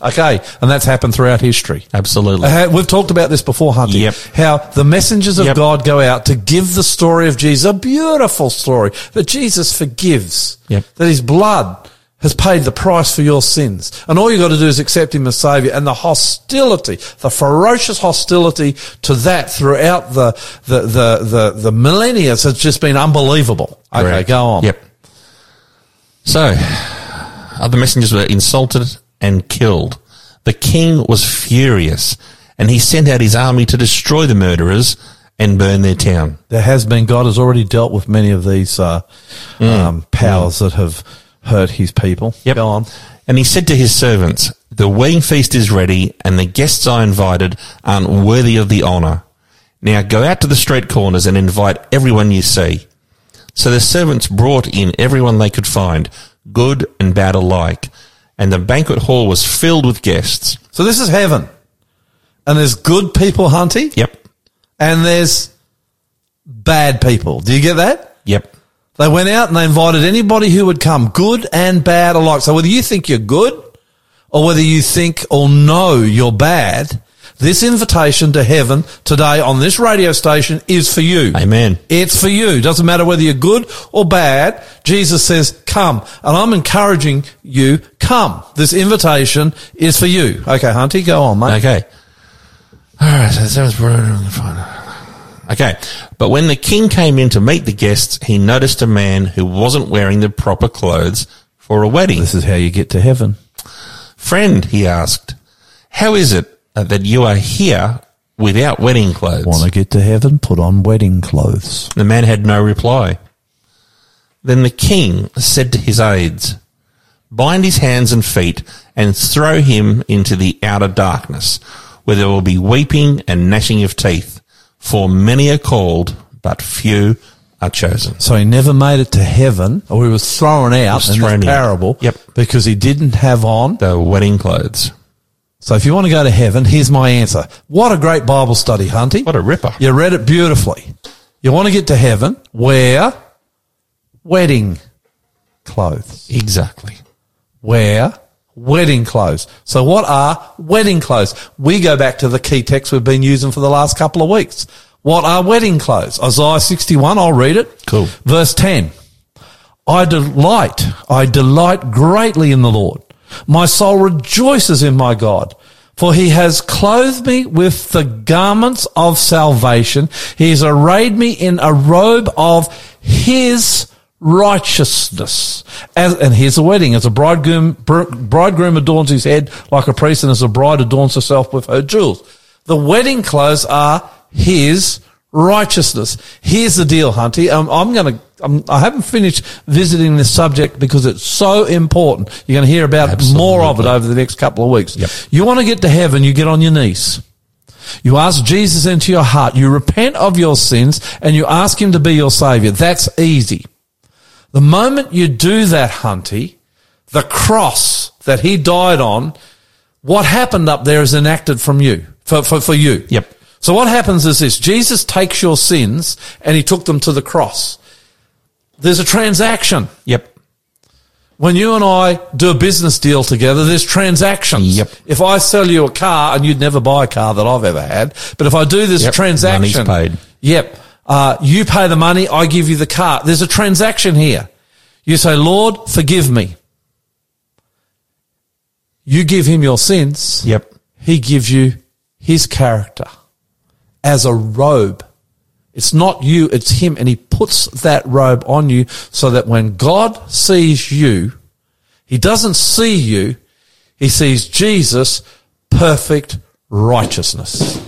B: Okay. And that's happened throughout history.
C: Absolutely.
B: Uh, We've talked about this before, Hunty.
C: Yep.
B: How the messengers of
C: Yep.
B: God go out to give the story of Jesus, a beautiful story that Jesus forgives.
C: Yep.
B: That his blood has paid the price for your sins. And all you've got to do is accept him as savior. And the hostility, the ferocious hostility to that throughout the, the, the, the, the millennia has just been unbelievable. Okay,
C: Correct.
B: go on.
C: Yep. So, other messengers were insulted and killed. The king was furious and he sent out his army to destroy the murderers and burn their town.
B: There has been, God has already dealt with many of these, uh, um, powers that have hurt his people.
C: Yep.
B: Go on.
C: And he said to his servants, The wedding feast is ready, and the guests I invited aren't worthy of the honour. Now go out to the street corners and invite everyone you see. So the servants brought in everyone they could find, good and bad alike, and the banquet hall was filled with guests.
B: So this is heaven. And there's good people, Hunty.
C: Yep.
B: And there's bad people. Do you get that?
C: Yep.
B: They went out and they invited anybody who would come, good and bad alike. So whether you think you're good or whether you think or know you're bad, this invitation to heaven today on this radio station is for you.
C: Amen.
B: It's for you. Doesn't matter whether you're good or bad. Jesus says, come. And I'm encouraging you, come. This invitation is for you. Okay, Hunty, go on, mate.
C: Okay. All right. So that fine. Okay. But when the king came in to meet the guests, he noticed a man who wasn't wearing the proper clothes for a wedding.
B: This is how you get to heaven.
C: Friend, he asked, how is it that you are here without wedding clothes?
B: Want to get to heaven? Put on wedding clothes.
C: The man had no reply. Then the king said to his aides, Bind his hands and feet and throw him into the outer darkness, where there will be weeping and gnashing of teeth, for many are called, but few are chosen.
B: So he never made it to heaven, or he was thrown out
C: Was
B: in
C: thrown
B: this
C: out.
B: parable.
C: Yep.
B: Because he didn't have on.
C: The wedding clothes.
B: So if you want to go to heaven, here's my answer. What a great Bible study, Hunty.
C: What a ripper.
B: You read it beautifully. You want to get to heaven, wear wedding clothes.
C: Exactly.
B: Wear wedding clothes. So what are wedding clothes? We go back to the key text we've been using for the last couple of weeks. What are wedding clothes? Isaiah 61, I'll read it.
C: Cool.
B: Verse 10. I delight, I delight greatly in the Lord. My soul rejoices in my God. For he has clothed me with the garments of salvation. He has arrayed me in a robe of his righteousness. As, and here's the wedding. As a bridegroom, bridegroom adorns his head like a priest and as a bride adorns herself with her jewels. The wedding clothes are his righteousness. Here's the deal, Hunty. Um, I'm going to, I'm, I haven't finished visiting this subject because it's so important. You're going to hear about more of it over the next couple of weeks.
C: Yep.
B: You want to get to heaven, you get on your knees. You ask Jesus into your heart. You repent of your sins and you ask him to be your savior. That's easy. The moment you do that, Hunty, the cross that he died on, what happened up there is enacted from you, for, for, for you.
C: Yep.
B: So what happens is this, Jesus takes your sins and he took them to the cross. There's a transaction.
C: Yep.
B: When you and I do a business deal together, there's transactions.
C: Yep.
B: If I sell you a car, and you'd never buy a car that I've ever had, but if I do this
C: Yep.
B: transaction,
C: Money's paid.
B: Yep. Uh, you pay the money, I give you the car. There's a transaction here. You say, Lord, forgive me. You give him your sins.
C: Yep.
B: He gives you his character as a robe. It's not you, it's him. And he puts that robe on you so that when God sees you, he doesn't see you, he sees Jesus, perfect righteousness.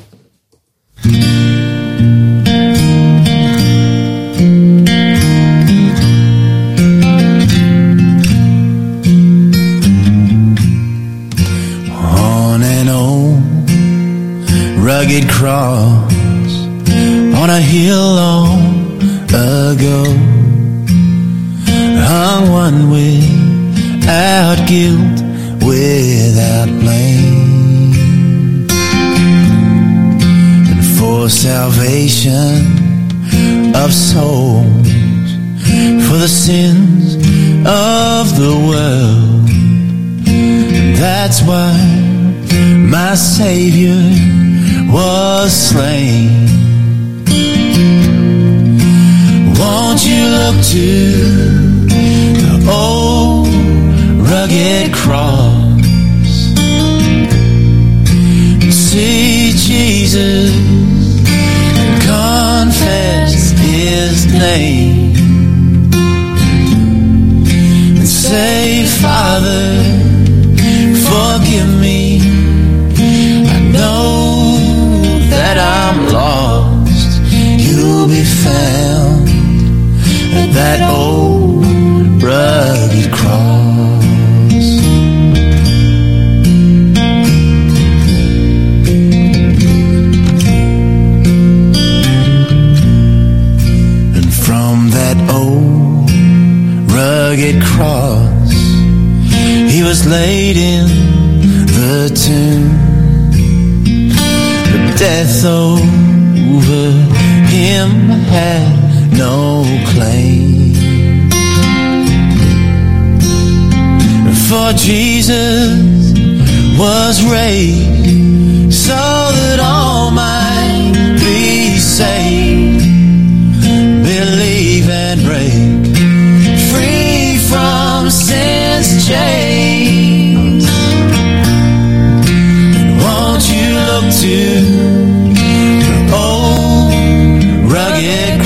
A: Rugged cross on a hill long ago. Hung one without guilt without blame. And for salvation of souls for the sins of the world. That's why my Savior was slain. Won't you look to the old rugged cross see Jesus and confess His name and say, Father, forgive me. That I'm lost. You'll be found at that old rugged cross. And from that old rugged cross, he was laid in the tomb. Death over him had no claim. For Jesus was raised so that all might be saved. Believe and break free from sin's chains. To the old rugged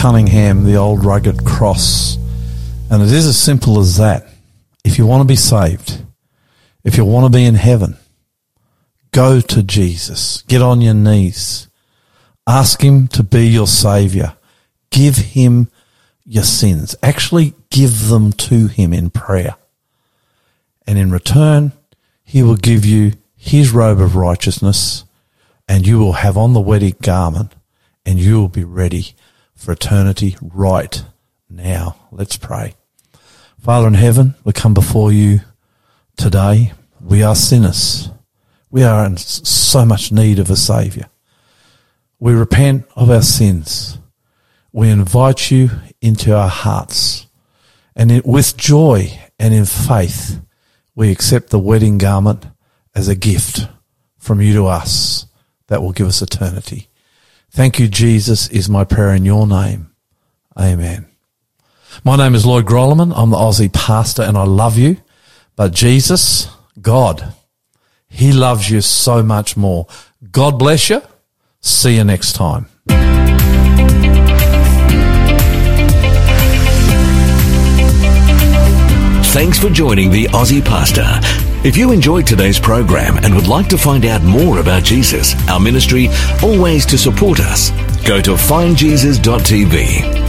B: Cunningham, the old rugged cross. And it is as simple as that. If you want to be saved, if you want to be in heaven, go to Jesus. Get on your knees. Ask him to be your savior. Give him your sins. Actually give them to him in prayer. And in return, he will give you his robe of righteousness and you will have on the wedding garment and you will be ready for eternity right now. Let's pray. Father in heaven, we come before you today. We are sinners. We are in so much need of a savior. We repent of our sins. We invite you into our hearts and it, with joy and in faith, we accept the wedding garment as a gift from you to us that will give us eternity. Thank you, Jesus, is my prayer in your name. Amen. My name is Lloyd Grolimund. I'm the Aussie pastor and I love you. But Jesus, God, He loves you so much more. God bless you. See you next time.
H: Thanks for joining the Aussie Pastor. If you enjoyed today's program and would like to find out more about Jesus, our ministry, or ways to support us, go to findjesus.tv.